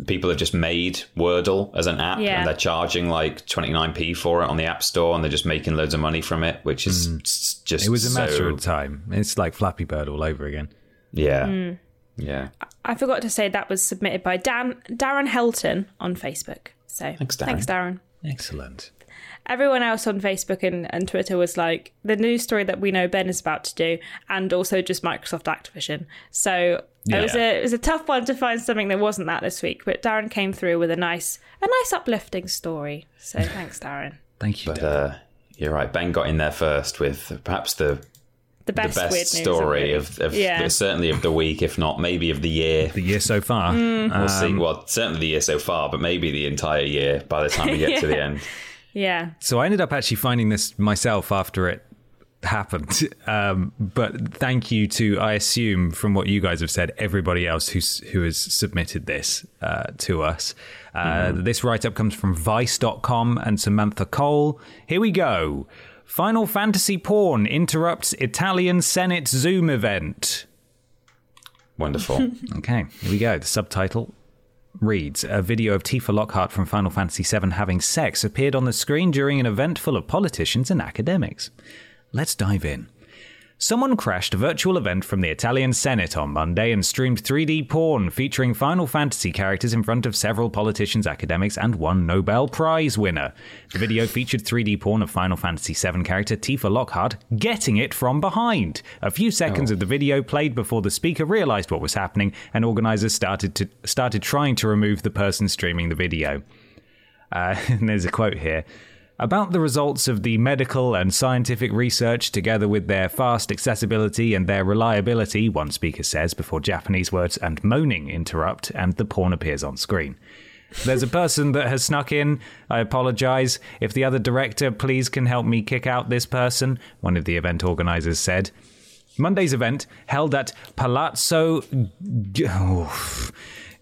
people have just made Wordle as an app, Yeah. and they're charging like 29p for it on the App Store, and they're just making loads of money from it, which is hmm. s- just it was a so- matter of time. It's like Flappy Bird all over again. Yeah, hmm. yeah. I forgot to say that was submitted by Dan Darren Helton on Facebook. So Thanks, Darren. Thanks, Darren. Excellent. Everyone else on Facebook and, and Twitter was like the news story that we know Ben is about to do, and also just Microsoft Activision. So it was a it was a tough one to find something that wasn't that this week. But Darren came through with a nice a nice uplifting story. So thanks, Darren. Thank you. But uh, you're right. Ben got in there first with perhaps the The best, the best news story the of, of yeah. certainly of the week, if not maybe of the year. the year so far. Mm. We'll see. Well, certainly the year so far, but maybe the entire year by the time we get to the end. Yeah. So I ended up actually finding this myself after it happened. Um, but thank you to, I assume, from what you guys have said, everybody else who's, who has submitted this uh, to us. Uh, Mm-hmm. This write up comes from Vice.com and Samantha Cole. Here we go. Final Fantasy porn interrupts Italian Senate Zoom event. Wonderful. Okay, here we go. The subtitle reads A video of Tifa Lockhart from Final Fantasy VII having sex appeared on the screen during an event full of politicians and academics. Let's dive in. Someone crashed a virtual event from the Italian Senate on Monday and streamed 3D porn featuring Final Fantasy characters in front of several politicians, academics, and one Nobel Prize winner. The video featured 3D porn of Final Fantasy VII character Tifa Lockhart getting it from behind. A few seconds of the video played before the speaker realized what was happening, and organizers started to started trying to remove the person streaming the video. Uh, and there's a quote here. About the results of the medical and scientific research, together with their fast accessibility and their reliability, one speaker says before Japanese words and moaning interrupt and the porn appears on screen. There's a person that has snuck in. I apologize. If the other director, please can help me kick out this person, one of the event organizers said. Monday's event, held at Palazzo oh,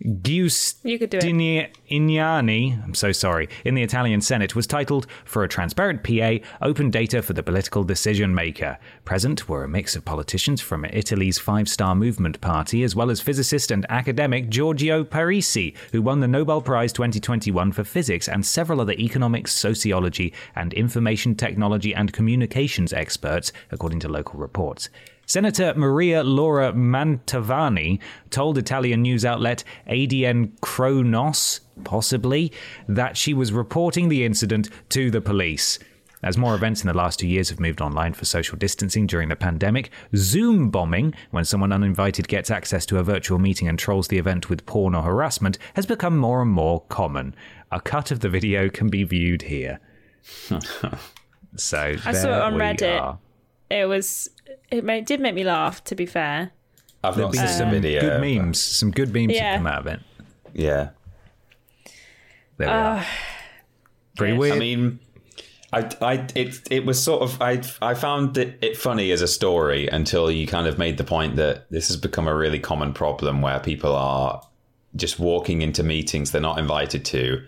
Giustiniani, I'm so sorry, in the Italian Senate was titled For a Transparent PA Open Data for the Political Decision Maker. Present were a mix of politicians from Italy's Five Star Movement Party, as well as physicist and academic Giorgio Parisi, who won the Nobel Prize 2021 for physics, and several other economics, sociology, and information technology and communications experts, according to local reports. Senator Maria Laura Mantovani told Italian news outlet ADN Kronos, possibly, that she was reporting the incident to the police. As more events in the last two years have moved online for social distancing during the pandemic, Zoom bombing, when someone uninvited gets access to a virtual meeting and trolls the event with porn or harassment, has become more and more common. A cut of the video can be viewed here. so I saw it on we Reddit. are. It was. It made, did make me laugh. To be fair. I've There'll not seen some video. good but- memes. Some good memes Yeah. have come out of it. Yeah. There we ah. are. Pretty good. weird. I mean, I, I, it, it was sort of, I, I found it, it funny as a story until you kind of made the point that this has become a really common problem where people are just walking into meetings they're not invited to,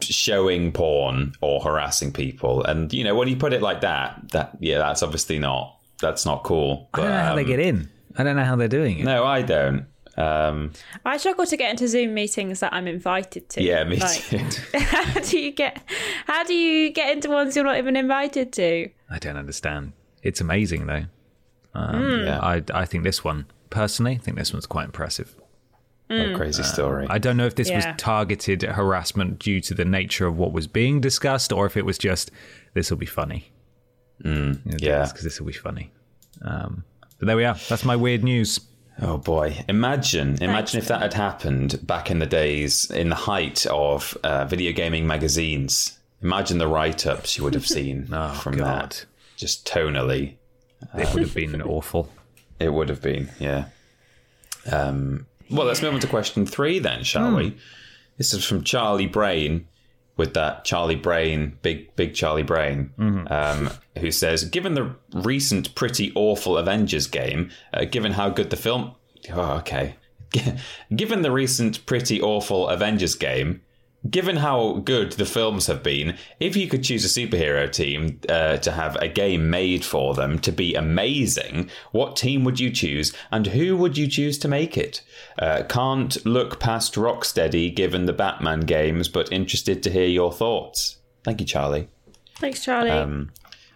showing porn or harassing people, and you know when you put it like that, that yeah, that's obviously not, that's not cool. I don't know But, how they um, get in. I don't know how they're doing it. No, I don't. Um, I struggle to get into Zoom meetings that I'm invited to. yeah, me Like, too. how do you get? How do you get into ones you're not even invited to? I don't understand. It's amazing though. Um, Yeah. I I think this one personally, I think this one's quite impressive. A crazy story. I don't know if this was targeted harassment due to the nature of what was being discussed, or if it was just this will be funny. Mm. yeah. because this will be funny. Um, but there we are. That's my weird news. Oh boy! Imagine, imagine if that had happened back in the days, in the height of uh, video gaming magazines. Imagine the write-ups you would have seen Oh, from God. that. Just tonally, It would have been awful. it would have been. Yeah. Um, well, let's move on to question three then, shall we? This is from Charlie Brain, with that Charlie Brain, big big Charlie Brain, um, who says, given the recent pretty awful Avengers game, uh, given how good the film, oh, okay, given the recent pretty awful Avengers game. Given how good the films have been, if you could choose a superhero team uh, to have a game made for them to be amazing, what team would you choose and who would you choose to make it? Uh, can't look past Rocksteady given the Batman games, but interested to hear your thoughts. Thank you, Charlie. Thanks, Charlie. Um,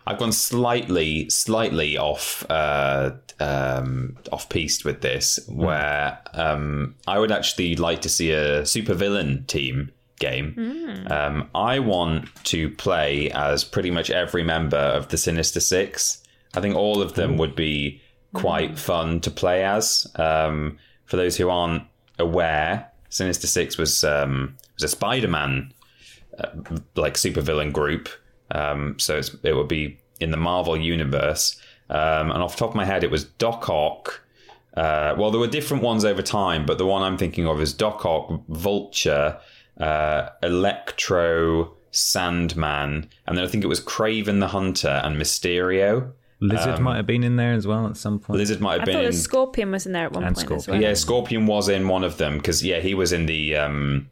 I've gone slightly, slightly off, uh, um, off piste with this, where um, I would actually like to see a supervillain team game. Um, I want to play as pretty much every member of the Sinister Six. I think all of them would be quite fun to play as. Um, for those who aren't aware, Sinister Six was um, was a Spider-Man like supervillain group. Um, so it's, it would be in the Marvel universe. Um, and off the top of my head, it was Doc Ock. Uh, well, there were different ones over time, but the one I'm thinking of is Doc Ock, Vulture, uh, Electro, Sandman, and then I think it was Kraven the Hunter and Mysterio. Lizard might have been in there as well at some point. Lizard might have I been thought in. Scorpion was in there at one And point as Scorpion. well. Yeah, Scorpion was in one of them because yeah, he was in the um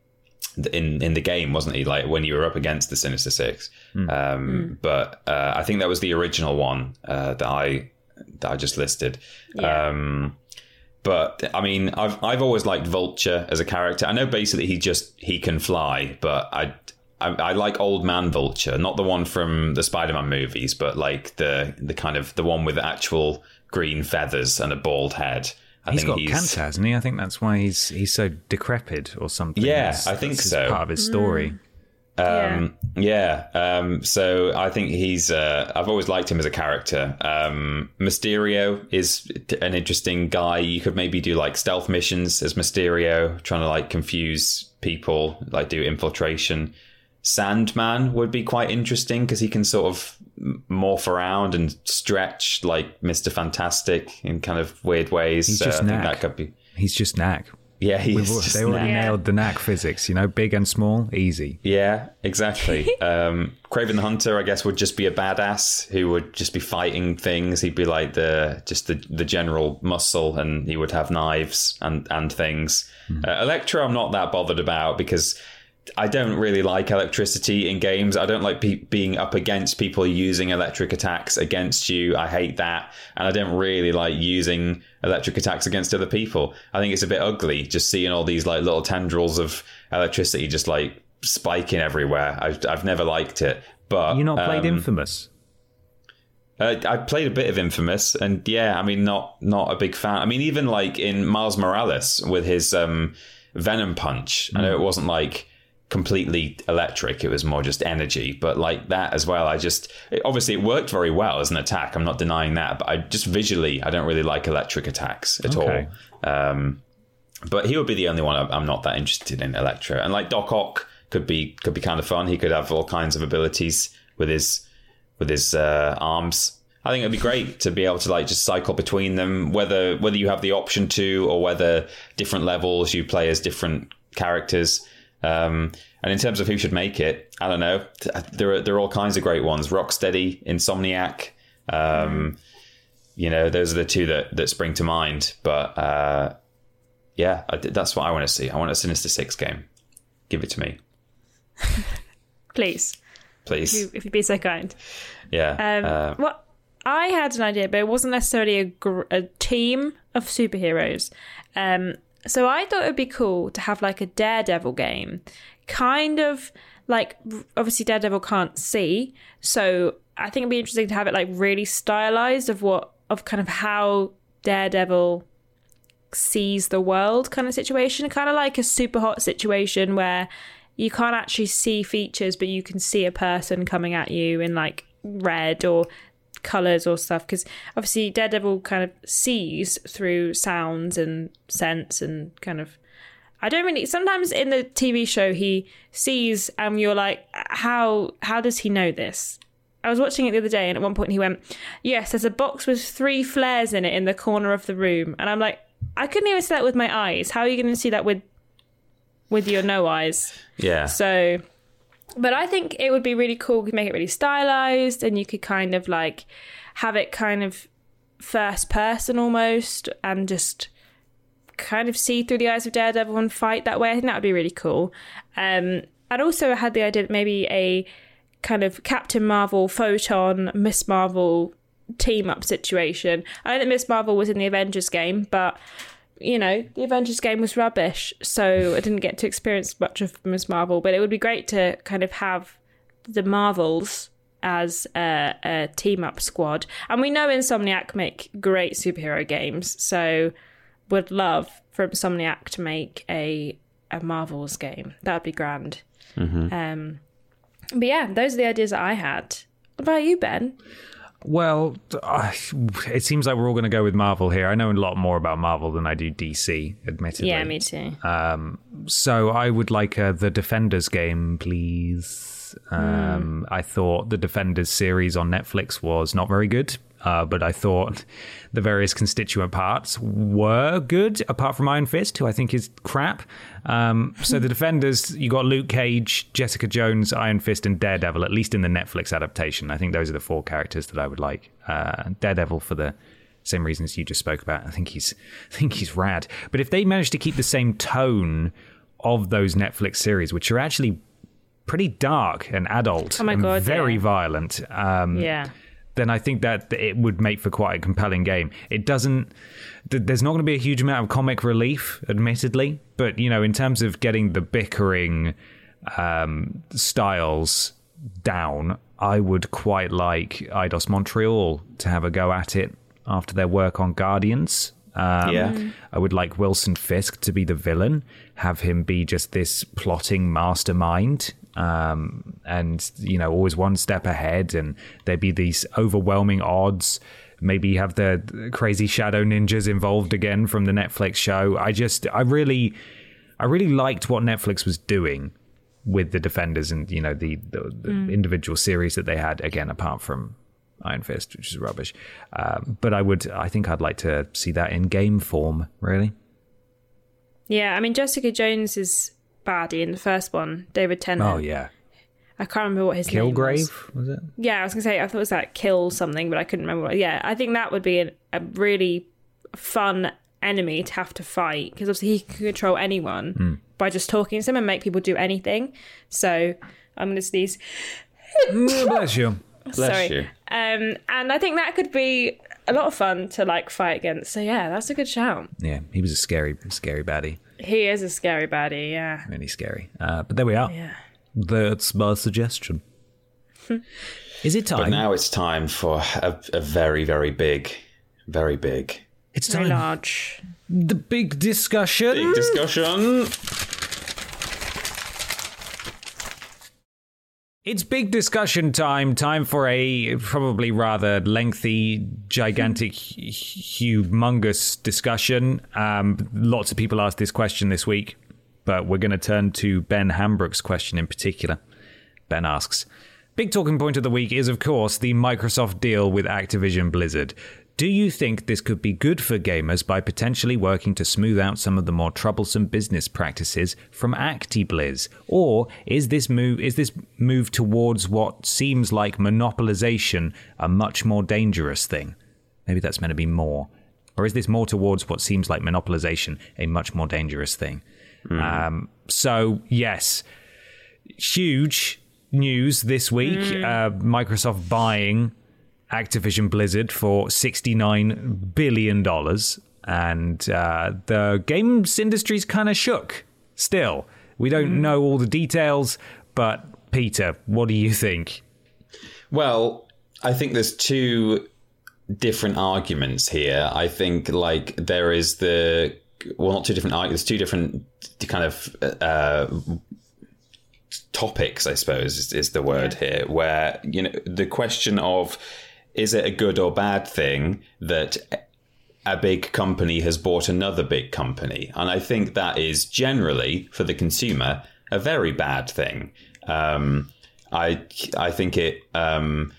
in in the game, wasn't he? Like when you were up against the Sinister Six. Um, But uh, I think that was the original one uh, that I that I just listed. Yeah. Um, but I mean, I've I've always liked Vulture as a character. I know basically he just he can fly, but I. I, I like Old Man Vulture, not the one from the Spider-Man movies, but like the the kind of the one with actual green feathers and a bald head. I He's think got cancer, hasn't he? I think that's why he's he's so decrepit or something. Yeah, That's- I think that's so. Part of his story. Mm. Um, yeah. Um, so I think he's. Uh, I've always liked him as a character. Um, Mysterio is an interesting guy. You could maybe do like stealth missions as Mysterio, trying to like confuse people, like do infiltration. Sandman would be quite interesting because he can sort of morph around and stretch like Mister Fantastic in kind of weird ways. He's so just I think Knack. that could be. He's just knack. Yeah, he's We've, just they already Knack. nailed the knack physics. You know, big and small, easy. Yeah, exactly. um, Kraven the Hunter, I guess, would just be a badass who would just be fighting things. He'd be like the just the, the general muscle, and he would have knives and and things. Uh, Electro, I'm not that bothered about because I don't really like electricity in games. I don't like pe- being up against people using electric attacks against you. I hate that, and I don't really like using electric attacks against other people. I think it's a bit ugly just seeing all these like little tendrils of electricity just like spiking everywhere. I've I've never liked it. But You not played um, Infamous? uh, I played a bit of Infamous, and yeah, I mean, not not a big fan. I mean, even like in Miles Morales with his um, Venom Punch, I know it wasn't like completely electric; it was more just energy. But like that as well, I just it, obviously it worked very well as an attack. I'm not denying that, but I just visually, I don't really like electric attacks at Okay. all. Um, but he would be the only one I'm- not that interested in Electro. And like Doc Ock could be could be kind of fun. He could have all kinds of abilities with his with his uh, arms. I think it'd be great to be able to like just cycle between them, whether whether you have the option to or whether different levels you play as different characters. Um, and in terms of who should make it, I don't know. There are there are all kinds of great ones. Rocksteady, Insomniac. Um, You know, those are the two that that spring to mind. But uh, yeah, I, that's what I want to see. I want a Sinister Six game. Give it to me, Please, if, please. you, if you'd be so kind. Yeah. Um, uh, well, I had an idea, but it wasn't necessarily a, gr- a team of superheroes. Um, so I thought it would be cool to have like a Daredevil game, kind of like obviously Daredevil can't see, so I think it'd be interesting to have it like really stylized of what of kind of how Daredevil sees the world kind of situation, kind of like a Superhot situation where you can't actually see features, but you can see a person coming at you in like red or colors or stuff. Because obviously, Daredevil kind of sees through sounds and scents and kind of. I don't really. Sometimes in the TV show, he sees, and you're like, how how does he know this? I was watching it the other day, and at one point he went, "Yes, there's a box with three flares in it in the corner of the room," and I'm like, I couldn't even see that with my eyes. How are you going to see that with with your no eyes? yeah. So, but I think it would be really cool. We make it really stylized, and you could kind of like have it kind of first person almost, and just kind of see through the eyes of Daredevil and fight that way. I think that would be really cool. Um, I'd also had the idea that maybe a kind of Captain Marvel, Photon, Miss Marvel team up situation. I know that Miss Marvel was in the Avengers game, but you know, the Avengers game was rubbish, so I didn't get to experience much of Miss Marvel. But it would be great to kind of have the Marvels as a, a team up squad. And we know Insomniac make great superhero games, so would love for Insomniac to make a a Marvels game. That would be grand. Um, but yeah, those are the ideas that I had. What about you, Ben? Well, uh, it seems like we're all going to go with Marvel here. I know a lot more about Marvel than I do DC, admittedly. Yeah, me too. So I would like uh, the Defenders game, please. Um, I thought the Defenders series on Netflix was not very good. Uh, but I thought the various constituent parts were good, apart from Iron Fist, who I think is crap. Um, so the Defenders, you got Luke Cage, Jessica Jones, Iron Fist, and Daredevil. At least in the Netflix adaptation, I think those are the four characters that I would like. Uh, Daredevil for the same reasons you just spoke about. I think he's, I think he's rad. But if they manage to keep the same tone of those Netflix series, which are actually pretty dark and adult Oh my and very yeah. violent, um, Yeah. Then I think that it would make for quite a compelling game. It doesn't. There's not going to be a huge amount of comic relief, admittedly, but you know, in terms of getting the bickering um, styles down, I would quite like Eidos Montreal to have a go at it after their work on Guardians. Um, Yeah. I would like Wilson Fisk to be the villain, have him be just this plotting mastermind, um, and you know always one step ahead, and there'd be these overwhelming odds. Maybe have the crazy shadow ninjas involved again from the Netflix show. I just, I really, I really liked what Netflix was doing with the Defenders and you know the the, the individual series that they had. Again, apart from Iron Fist, which is rubbish. Um, but I would, I think I'd like to see that in game form. Really. Yeah, I mean Jessica Jones is baddie in the first one. David Tennant. Oh yeah, I can't remember what his name was. Kilgrave was it? Yeah, I was gonna say I thought it was like kill something, but I couldn't remember. What, yeah, I think that would be a, a really fun enemy to have to fight because obviously he can control anyone Hmm. by just talking to them and make people do anything. So I'm gonna sneeze. Bless you. Bless Sorry. you. Um, and I think that could be a lot of fun to like fight against. So yeah, that's a good shout. Yeah, he was a scary, scary baddie. He is a scary baddie. Yeah. Really scary. Uh, but there we are. Yeah. That's my suggestion. Is it time? But now it's time for a, a very, very big, very big, it's time. Very time. large. The big discussion. big discussion. It's big discussion time. Time for a probably rather lengthy, gigantic, humongous discussion. Um, lots of people asked this question this week, but we're going to turn to Ben Hambrook's question in particular. Ben asks Big talking point of the week is, of course, the Microsoft deal with Activision Blizzard. Do you think this could be good for gamers by potentially working to smooth out some of the more troublesome business practices from ActiBliz? Or is this move is this move towards what seems like monopolization a much more dangerous thing? Maybe that's meant to be more. Or is this more towards what seems like monopolization a much more dangerous thing? Um, so, yes, huge news this week uh, Microsoft buying Activision Blizzard for $69 billion. And uh, the games industry's kind of shook still. We don't know all the details, but Peter, what do you think? Well, I think there's two different arguments here. I think like there is the well, not two different arguments. Two different kind of uh, topics, I suppose, is, is the word here. Where you know the question of is it a good or bad thing that a big company has bought another big company. And I think that is generally, for the consumer, a very bad thing. Um, I, I think it um,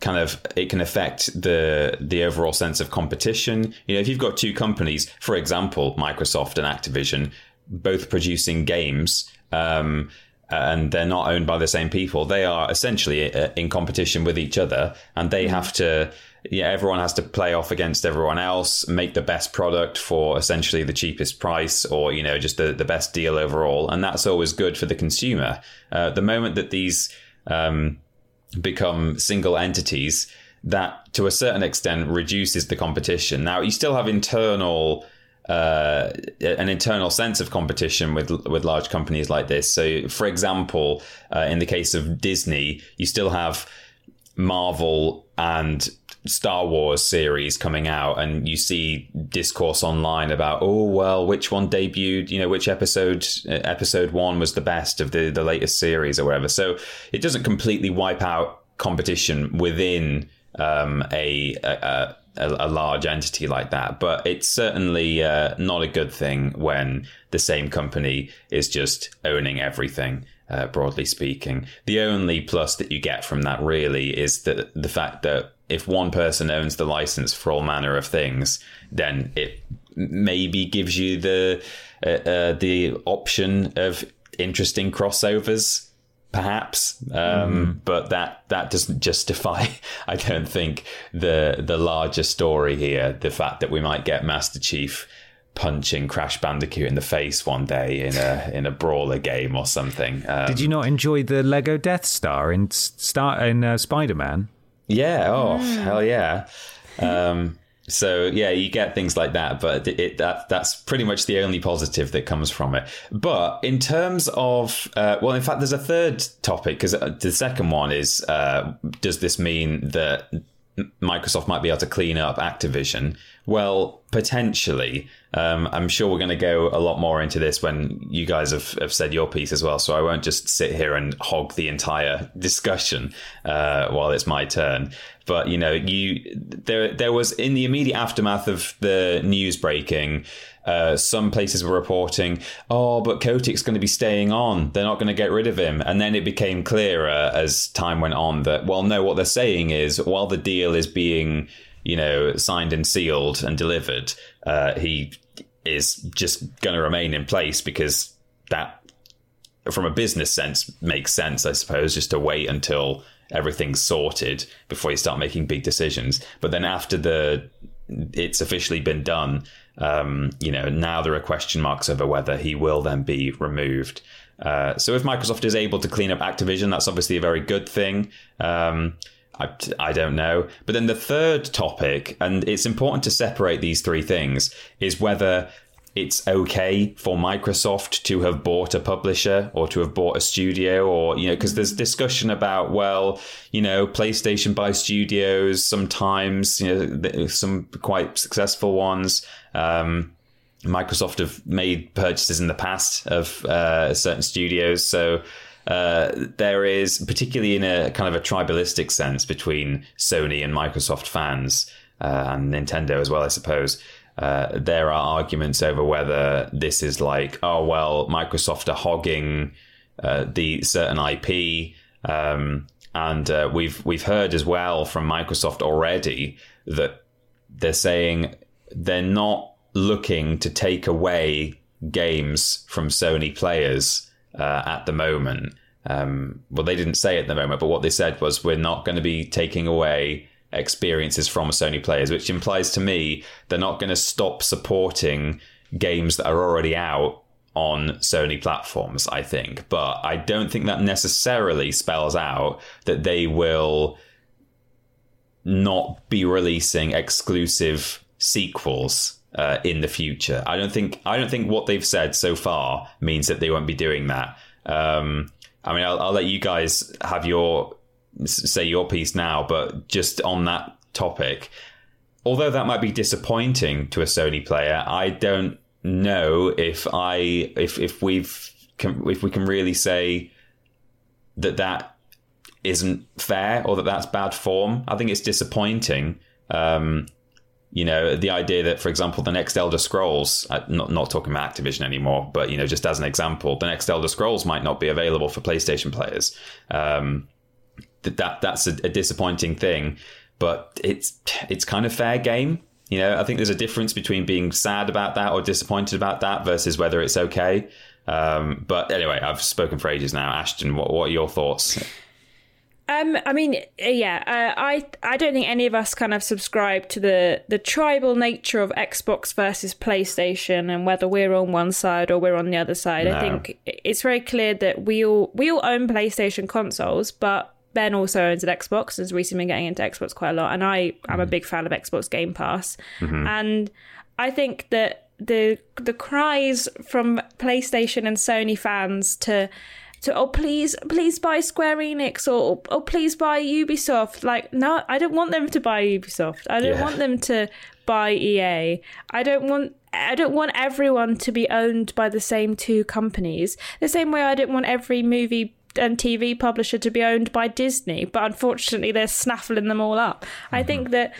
kind of it can affect the the overall sense of competition. You know, if you've got two companies, for example, Microsoft and Activision, both producing games, um, and they're not owned by the same people, they are essentially uh, in competition with each other, and they have to. Yeah, everyone has to play off against everyone else, make the best product for essentially the cheapest price, or you know, just the, the best deal overall, and that's always good for the consumer. Uh, the moment that these um, become single entities, that to a certain extent reduces the competition. Now you still have internal uh, an internal sense of competition with with large companies like this. So, for example, uh, in the case of Disney, you still have Marvel and Star Wars series coming out, and you see discourse online about, oh well, which one debuted? You know, which episode uh, episode one was the best of the the latest series or whatever. So it doesn't completely wipe out competition within um, a, a a, a large entity like that, but it's certainly uh, not a good thing when the same company is just owning everything. Uh, broadly speaking, the only plus that you get from that really is that the fact that if one person owns the license for all manner of things, then it maybe gives you the uh, uh, the option of interesting crossovers perhaps um, mm. but that that doesn't justify i don't think the the larger story here the fact that we might get master chief punching crash bandicoot in the face one day in a in a brawler game or something um, did you not enjoy the lego death star in star in uh, spider-man yeah oh mm. hell yeah um, so yeah, you get things like that, but it, that that's pretty much the only positive that comes from it. But in terms of uh, well, in fact, there's a third topic because uh, the second one is uh, does this mean that Microsoft might be able to clean up Activision? Well, potentially. Um, I'm sure we're going to go a lot more into this when you guys have, have said your piece as well. So I won't just sit here and hog the entire discussion uh, while it's my turn. But you know, you there there was in the immediate aftermath of the news breaking. Uh, some places were reporting, oh, but Kotick's going to be staying on. They're not going to get rid of him. And then it became clearer as time went on that, well, no, what they're saying is while the deal is being you know, signed and sealed and delivered, uh, he is just going to remain in place because that, from a business sense, makes sense, I suppose, just to wait until everything's sorted before you start making big decisions. But then after the it's officially been done, um, you know, now there are question marks over whether he will then be removed. Uh, so if Microsoft is able to clean up Activision, that's obviously a very good thing. Um, I, I don't know. But then the third topic, and it's important to separate these three things, is whether it's okay for Microsoft to have bought a publisher or to have bought a studio or, you know, because there's discussion about, well, you know, PlayStation buy studios sometimes, you know, some quite successful ones. Um, Microsoft have made purchases in the past of uh, certain studios. So, uh, there is, particularly in a kind of a tribalistic sense between Sony and Microsoft fans uh, and Nintendo as well, I suppose. Uh, there are arguments over whether this is like, oh well, Microsoft are hogging uh, the certain IP, um, and uh, we've we've heard as well from Microsoft already that they're saying they're not looking to take away games from Sony players uh, at the moment. Um, well, they didn't say at the moment, but what they said was we're not going to be taking away experiences from Sony players, which implies to me they're not going to stop supporting games that are already out on Sony platforms, I think. But I don't think that necessarily spells out that they will not be releasing exclusive sequels uh, in the future. I don't think I don't think what they've said so far means that they won't be doing that. Um, I mean, I'll, I'll let you guys have your say your piece now, but just on that topic, although that might be disappointing to a Sony player, I don't know if I if if we've can, if we can really say that that isn't fair or that that's bad form. I think it's disappointing. Um, you know, the idea that, for example, the next Elder Scrolls, uh, not not talking about Activision anymore, but you know, just as an example, the next Elder Scrolls might not be available for PlayStation players. Um, that, that that's a, a, disappointing thing, but it's it's kind of fair game. You know, I think there's a difference between being sad about that or disappointed about that versus whether it's okay. Um, but anyway, I've spoken for ages now. Ashton, what what are your thoughts? Um, I mean, yeah, uh, I I don't think any of us kind of subscribe to the the tribal nature of Xbox versus PlayStation and whether we're on one side or we're on the other side. No. I think it's very clear that we all we all own PlayStation consoles, but Ben also owns an Xbox. And has recently been getting into Xbox quite a lot, and I am a mm-hmm. big fan of Xbox Game Pass, mm-hmm. and I think that the the cries from PlayStation and Sony fans to to oh please please buy Square Enix or oh please buy Ubisoft. Like no, I don't want them to buy Ubisoft. I don't yeah. want them to buy EA. I don't want I don't want everyone to be owned by the same two companies. The same way I don't want every movie and TV publisher to be owned by Disney, but unfortunately they're snaffling them all up. Mm-hmm. I think that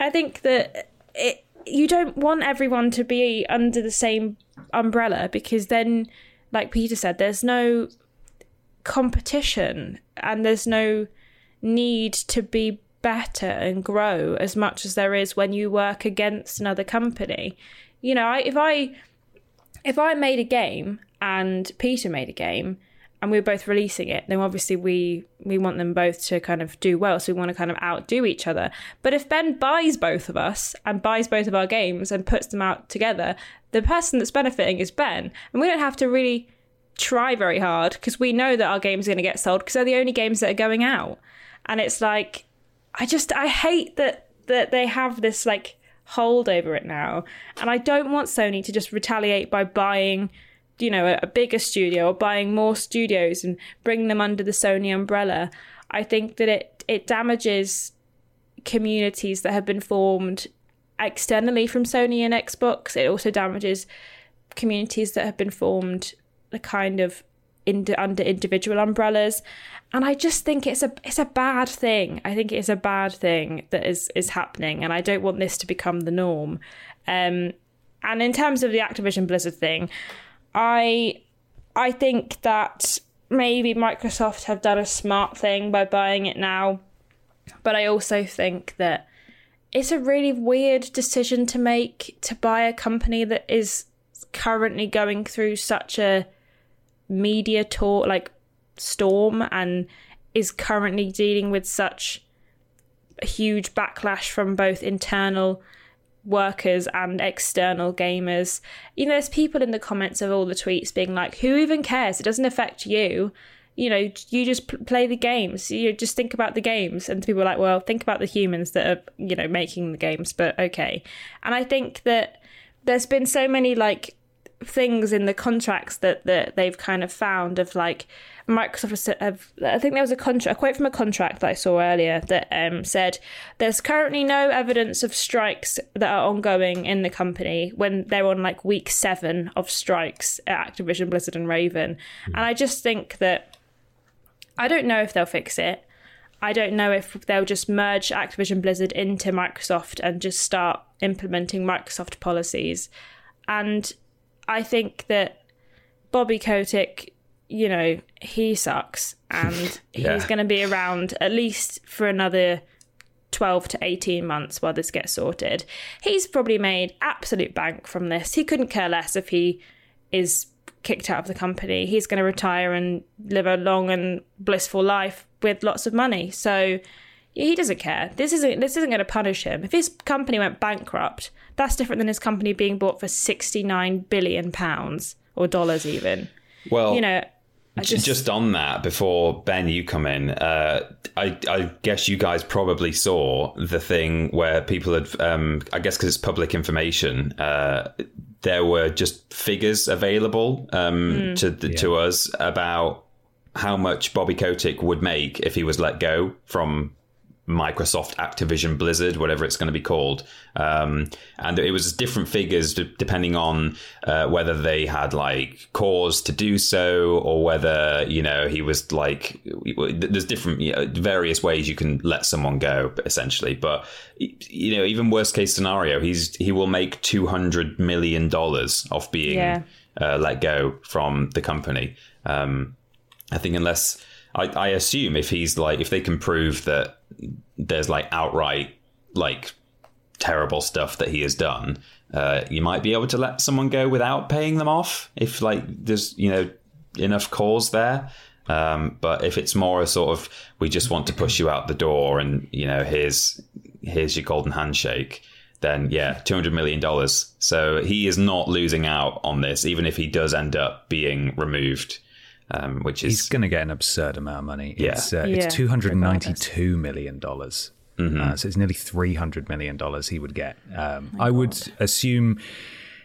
I think that it, you don't want everyone to be under the same umbrella because then like Peter said there's no competition and there's no need to be better and grow as much as there is when you work against another company. You know, I, if I if I made a game and Peter made a game and we were both releasing it, then obviously we we want them both to kind of do well. So we want to kind of outdo each other. But if Ben buys both of us and buys both of our games and puts them out together, the person that's benefiting is Ben, and we don't have to really try very hard because we know that our game's are going to get sold because they're the only games that are going out. And it's like, I just I hate that that they have this like hold over it now, and I don't want Sony to just retaliate by buying you know a, a bigger studio or buying more studios and bring them under the Sony umbrella. I think that it it damages communities that have been formed externally from Sony and Xbox. It also damages communities that have been formed the kind of in, under individual umbrellas. And I just think it's a it's a bad thing. I think it's a bad thing that is is happening, and I don't want this to become the norm. Um, and in terms of the Activision Blizzard thing, I I think that maybe Microsoft have done a smart thing by buying it now, but I also think that it's a really weird decision to make to buy a company that is currently going through such a media tour like storm and is currently dealing with such a huge backlash from both internal workers and external gamers. You know, there's people in the comments of all the tweets being like, who even cares? It doesn't affect you. You know, you just play the games. You just think about the games. And people are like, well, think about the humans that are, you know, making the games, but okay. And I think that there's been so many like things in the contracts that, that they've kind of found of like Microsoft have, I think there was a contract, a quote from a contract that I saw earlier that um, said there's currently no evidence of strikes that are ongoing in the company when they're on like week seven of strikes at Activision, Blizzard, and Raven. And I just think that I don't know if they'll fix it. I don't know if they'll just merge Activision Blizzard into Microsoft and just start implementing Microsoft policies. And I think that Bobby Kotick, you know, he sucks and Yeah. he's going to be around at least for another 12 to 18 months while this gets sorted. He's probably made absolute bank from this. He couldn't care less if he is kicked out of the company. He's going to retire and live a long and blissful life with lots of money. So he doesn't care. This isn't this isn't going to punish him. If his company went bankrupt, that's different than his company being bought for 69 billion pounds or dollars even. Well, You know, just, Just on that, before Ben, you come in, uh, I, I guess you guys probably saw the thing where people had, um, I guess because it's public information, uh, there were just figures available um, to the, to us about how much Bobby Kotick would make if he was let go from Microsoft, Activision, Blizzard, whatever it's going to be called. Um, and it was different figures d- depending on uh, whether they had like cause to do so or whether, you know, he was like, there's different, you know, various ways you can let someone go, essentially. But, you know, even worst case scenario, he's, he will make $200 million off being Yeah. uh, let go from the company. Um, I think unless I, I assume if he's like if they can prove that there's like outright like terrible stuff that he has done, uh, you might be able to let someone go without paying them off if like there's you know enough cause there. Um, but if it's more a sort of we just want to push you out the door and you know here's here's your golden handshake, then yeah, two hundred million dollars. So he is not losing out on this, even if he does end up being removed, um, which is He's going to get an absurd amount of money. Yeah. It's, uh, Yeah, it's $292 million. Mm-hmm. Uh, so it's nearly $300 million he would get. Um, I would assume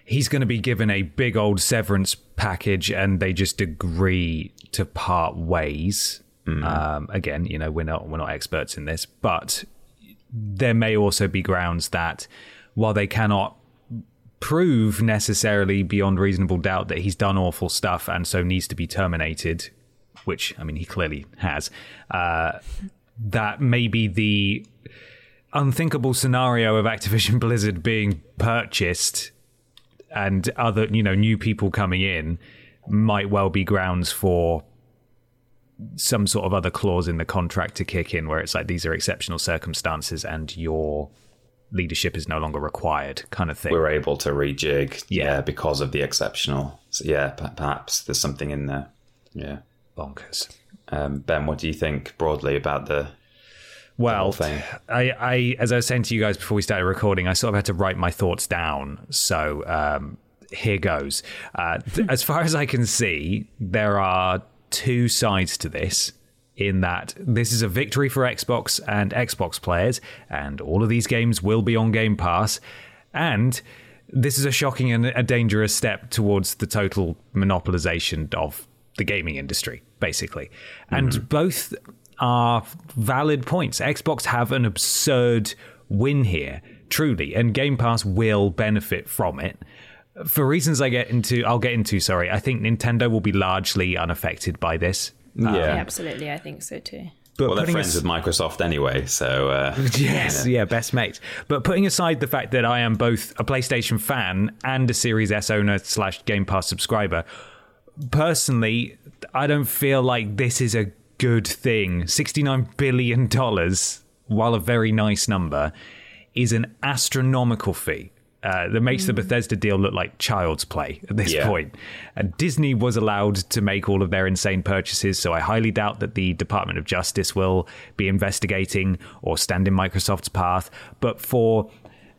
he's going to be given a big old severance package and they just agree to part ways. Mm-hmm. Um, again, you know, we're not, we're not experts in this, but there may also be grounds that while they cannot prove necessarily beyond reasonable doubt that he's done awful stuff and so needs to be terminated, which I mean he clearly has. Uh, that maybe the unthinkable scenario of Activision Blizzard being purchased and other you know new people coming in might well be grounds for some sort of other clause in the contract to kick in where it's like these are exceptional circumstances and your leadership is no longer required kind of thing. We're able to rejig, Yeah. yeah, because of the exceptional. So yeah, per- perhaps there's something in there. Yeah. Bonkers. Um, ben, what do you think broadly about the Well? I, I, as I was saying to you guys before we started recording, I sort of had to write my thoughts down. So um, here goes. Uh, th- as far as I can see, there are two sides to this. In that this is a victory for Xbox and Xbox players, and all of these games will be on Game Pass. And this is a shocking and a dangerous step towards the total monopolization of the gaming industry, basically. And mm-hmm. both are valid points. Xbox have an absurd win here, truly, and Game Pass will benefit from it. For reasons I get into, I'll get into. Sorry, I think Nintendo will be largely unaffected by this. Yeah. Yeah, absolutely. I think so too. But Well, they're friends as- with Microsoft anyway, so uh, Yes, yeah, best mates. But putting aside the fact that I am both a PlayStation fan and a Series S owner slash Game Pass subscriber, personally, I don't feel like this is a good thing. $69 billion, while a very nice number, is an astronomical fee. Uh, that makes the Bethesda deal look like child's play at this Yeah. point. And Disney was allowed to make all of their insane purchases, so I highly doubt that the Department of Justice will be investigating or stand in Microsoft's path. But for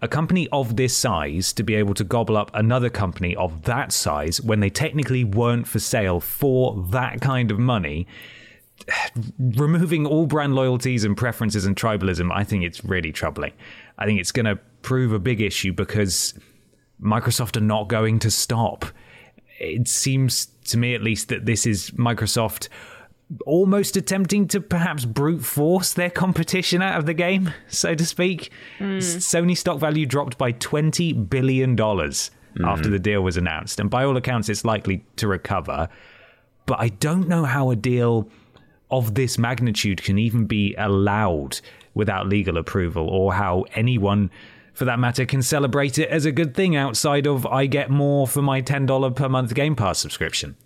a company of this size to be able to gobble up another company of that size when they technically weren't for sale for that kind of money, removing all brand loyalties and preferences and tribalism, I think it's really troubling. I think it's going to prove a big issue because Microsoft are not going to stop. It seems to me, at least, that this is Microsoft almost attempting to perhaps brute force their competition out of the game, so to speak. Hmm. Sony stock value dropped by $20 billion hmm. after the deal was announced. And by all accounts, it's likely to recover. But I don't know how a deal of this magnitude can even be allowed without legal approval or how anyone for that matter can celebrate it as a good thing outside of I get more for my $10 per month Game Pass subscription.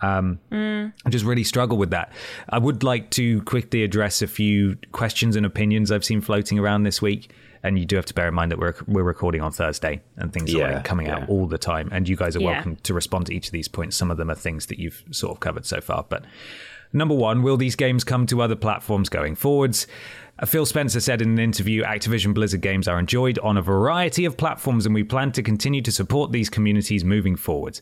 Um, I just really struggle with that. I would like to quickly address a few questions and opinions I've seen floating around this week. And you do have to bear in mind that we're we're recording on Thursday and things are Yeah, like coming yeah. out all the time. And you guys are Yeah. welcome to respond to each of these points. Some of them are things that you've sort of covered so far. But number one, will these games come to other platforms going forwards? Uh, Phil Spencer said in an interview Activision Blizzard games are enjoyed on a variety of platforms, and we plan to continue to support these communities moving forward.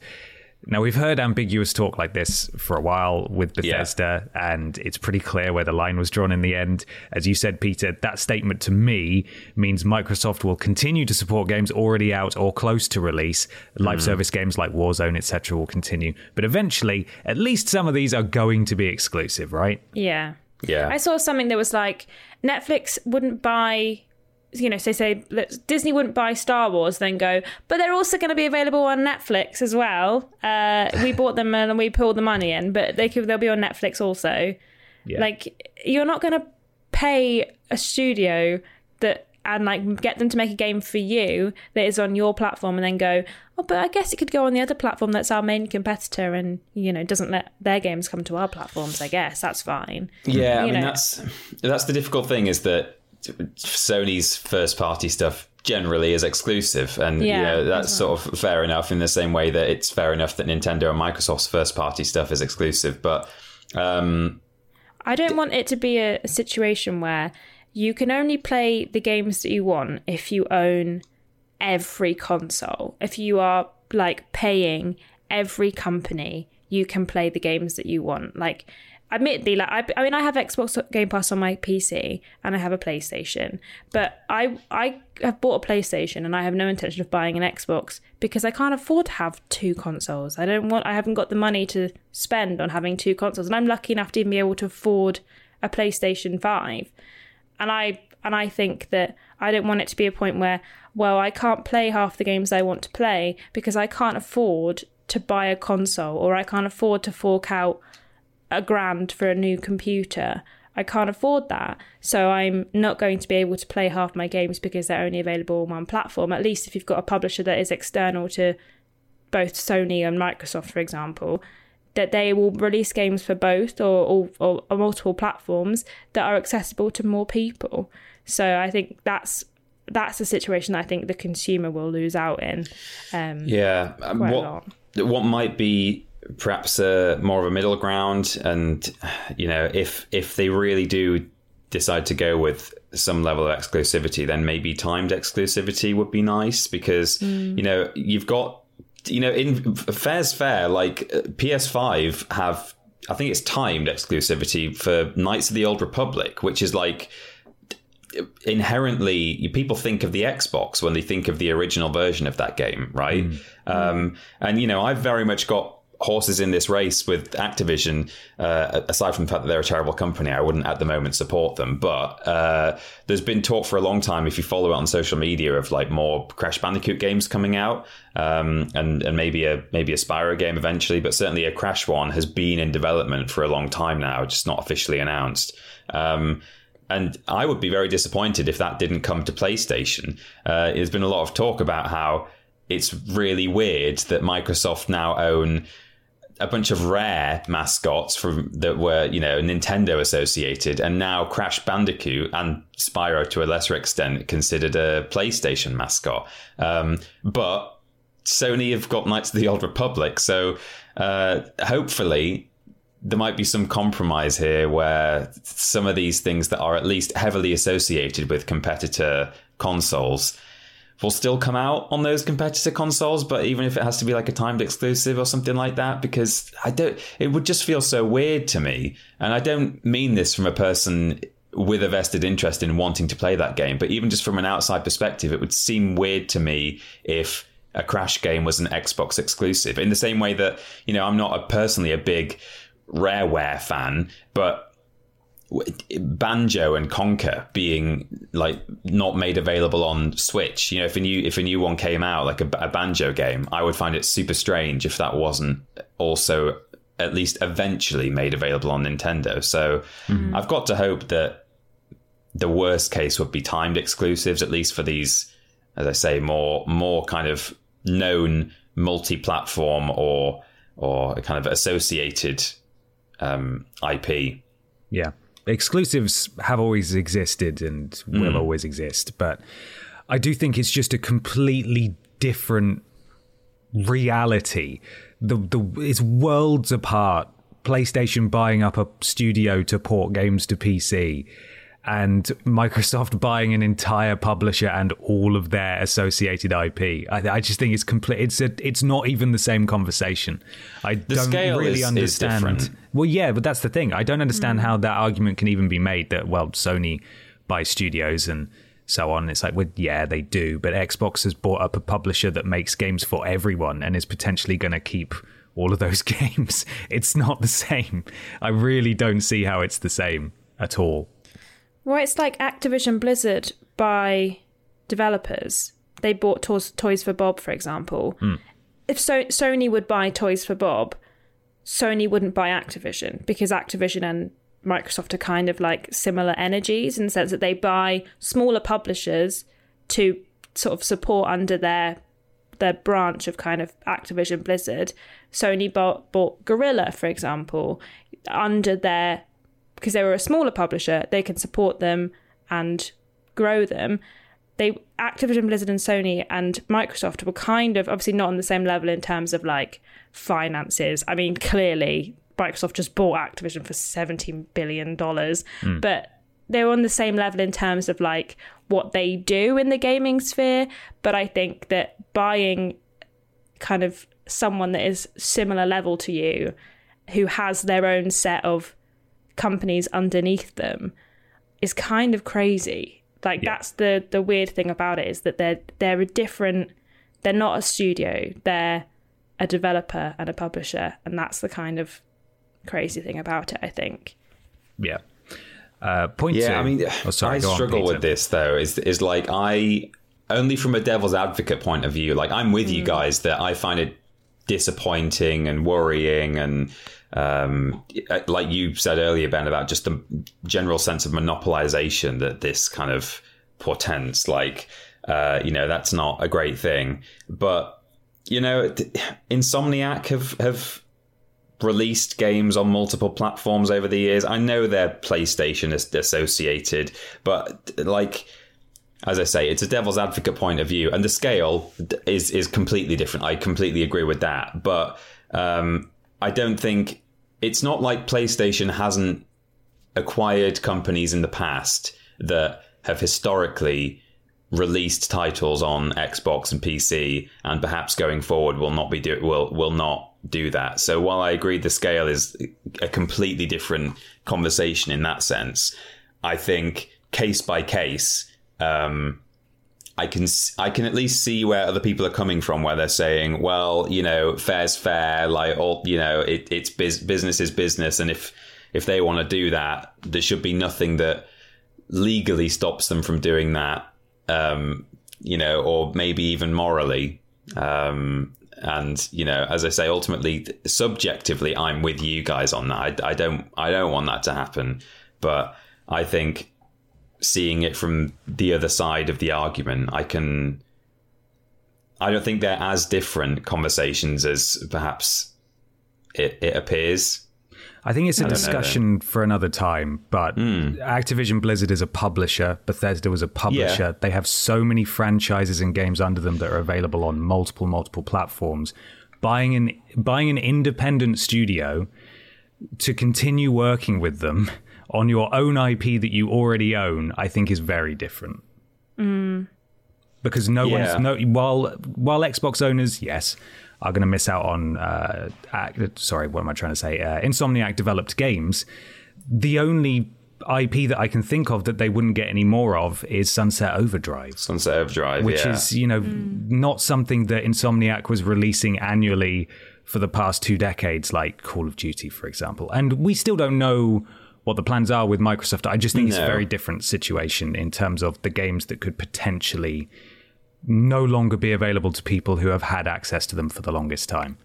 Now, we've heard ambiguous talk like this for a while with Yeah. Bethesda, and it's pretty clear where the line was drawn in the end. As you said, Peter, that statement to me means Microsoft will continue to support games already out or close to release. Live service games like Warzone, etc., will continue. But eventually, at least some of these are going to be exclusive, right? Yeah. yeah. I saw something that was like Netflix wouldn't buy, you know, say say Disney wouldn't buy Star Wars, then go, but they're also going to be available on Netflix as well. Uh, we bought them and we pulled the money in, but they could they'll be on Netflix also. Yeah. Like you're not going to pay a studio that and like get them to make a game for you that is on your platform and then go oh but i guess it could go on the other platform that's our main competitor and you know doesn't let their games come to our platforms i guess that's fine Yeah, I you mean know. that's that's the difficult thing is that Sony's first party stuff generally is exclusive, and Yeah, you know, that's that's sort of fair enough in the same way that it's fair enough that Nintendo and Microsoft's first party stuff is exclusive. But um, I don't want it to be a situation where you can only play the games that you want if you own every console. If you are like paying every company, you can play the games that you want. Like, admittedly, like I, I mean, I have Xbox Game Pass on my PC and I have a PlayStation, but I I have bought a PlayStation and I have no intention of buying an Xbox because I can't afford to have two consoles. I don't want. I haven't got the money to spend on having two consoles, and I'm lucky enough to even be able to afford a PlayStation Five and I and I think that I don't want it to be a point where well I can't play half the games I want to play because I can't afford to buy a console or I can't afford to fork out a grand for a new computer. I can't afford that. So I'm not going to be able to play half my games because they're only available on one platform. At least if you've got a publisher that is external to both Sony and Microsoft, for example, that they will release games for both or, or, or, or multiple platforms that are accessible to more people. So I think that's that's a situation that I think the consumer will lose out in. Um, yeah, um, what what might be perhaps a, more of a middle ground, and you know, if if they really do decide to go with some level of exclusivity, then maybe timed exclusivity would be nice because mm. you know you've got you know in fair's fair like PS5 have I think it's timed exclusivity for Knights of the Old Republic, which is like inherently people think of the Xbox when they think of the original version of that game, right? Mm. Um, and you know, I've very much got horses in this race with Activision. Uh, aside from the fact that they're a terrible company, I wouldn't at the moment support them. But uh, there's been talk for a long time, if you follow it on social media, of like more Crash Bandicoot games coming out, um, and and maybe a maybe a Spyro game eventually. But certainly a Crash one has been in development for a long time now, just not officially announced. Um, and I would be very disappointed if that didn't come to PlayStation. Uh, there's been a lot of talk about how it's really weird that Microsoft now own a bunch of rare mascots from that were you know Nintendo associated, and now Crash Bandicoot and Spyro to a lesser extent considered a PlayStation mascot. Um, but Sony have got Knights of the Old Republic, so uh, hopefully there might be some compromise here where some of these things that are at least heavily associated with competitor consoles will still come out on those competitor consoles, but even if it has to be like a timed exclusive or something like that, because I don't, it would just feel so weird to me. And I don't mean this from a person with a vested interest in wanting to play that game, but even just from an outside perspective, it would seem weird to me if a Crash game was an Xbox exclusive. In the same way that, you know, I'm not a, personally a big Rareware fan, but Banjo and Conker being like not made available on Switch. You know, if a new if a new one came out, like a, a Banjo game, I would find it super strange if that wasn't also at least eventually made available on Nintendo. So mm-hmm. I've got to hope that the worst case would be timed exclusives, at least for these, as I say, more more kind of known multi-platform or or kind of associated um, IP. Yeah, exclusives have always existed and will mm. always exist, but I do think it's just a completely different reality. The the it's worlds apart. PlayStation buying up a studio to port games to PC and Microsoft buying an entire publisher and all of their associated IP. I, I just think it's complete. It's a, It's not even the same conversation. I the don't really is, understand. Is well, yeah, but that's the thing. I don't understand mm. how that argument can even be made. That well, Sony buys studios and so on. It's like, well, yeah, they do, but Xbox has bought up a publisher that makes games for everyone and is potentially going to keep all of those games. It's not the same. I really don't see how it's the same at all. Well, it's like Activision Blizzard by developers. They bought Toys, Toys for Bob, for example. Mm. If so- Sony would buy Toys for Bob, Sony wouldn't buy Activision because Activision and Microsoft are kind of like similar energies in the sense that they buy smaller publishers to sort of support under their their branch of kind of Activision Blizzard. Sony bought, bought Guerrilla, for example, under their because they were a smaller publisher, they can support them and grow them. They Activision Blizzard and Sony and Microsoft were kind of obviously not on the same level in terms of like finances. I mean, clearly Microsoft just bought Activision for seventeen billion dollars, mm. but they were on the same level in terms of like what they do in the gaming sphere. But I think that buying kind of someone that is similar level to you, who has their own set of companies underneath them is kind of crazy. Like yeah. that's the the weird thing about it is that they're they're a different they're not a studio, they're a developer and a publisher and that's the kind of crazy thing about it, I think. Yeah. Uh, point yeah, two. I mean, oh, sorry, I struggle on, with this though. Is is like I only from a devil's advocate point of view. Like I'm with mm. you guys that I find it disappointing and worrying and um, like you said earlier, Ben, about just the general sense of monopolization that this kind of portends. Like, uh, you know, that's not a great thing. But you know, Insomniac have have released games on multiple platforms over the years. I know they're PlayStation associated, but like as I say, it's a devil's advocate point of view, and the scale is is completely different. I completely agree with that, but um, I don't think it's not like PlayStation hasn't acquired companies in the past that have historically released titles on Xbox and PC, and perhaps going forward will not be do will will not do that. So while I agree the scale is a completely different conversation in that sense, I think case by case, um, I can I can at least see where other people are coming from, where they're saying, well, you know, fair's fair, like all you know, it, it's biz- business is business, and if if they want to do that, there should be nothing that legally stops them from doing that um, you know, or maybe even morally. Um, and you know, as I say, ultimately, subjectively, I'm with you guys on that. I, I don't, I don't want that to happen, but I think seeing it from the other side of the argument, I can. I don't think they're as different conversations as perhaps it, it appears. I think it's a discussion for another time, but mm. Activision Blizzard is a publisher. Bethesda was a publisher. Yeah. They have so many franchises and games under them that are available on multiple, multiple platforms. Buying an buying an independent studio to continue working with them on your own IP that you already own, I think is very different. Mm. Because no yeah. one's no while while Xbox owners, yes, are going to miss out on, uh, act, sorry, what am I trying to say? Uh, Insomniac developed games. The only IP that I can think of that they wouldn't get any more of is Sunset Overdrive. Sunset Overdrive, which yeah. is you know mm. not something that Insomniac was releasing annually for the past two decades, like Call of Duty, for example. And we still don't know what the plans are with Microsoft. I just think no. it's a very different situation in terms of the games that could potentially no longer be available to people who have had access to them for the longest time.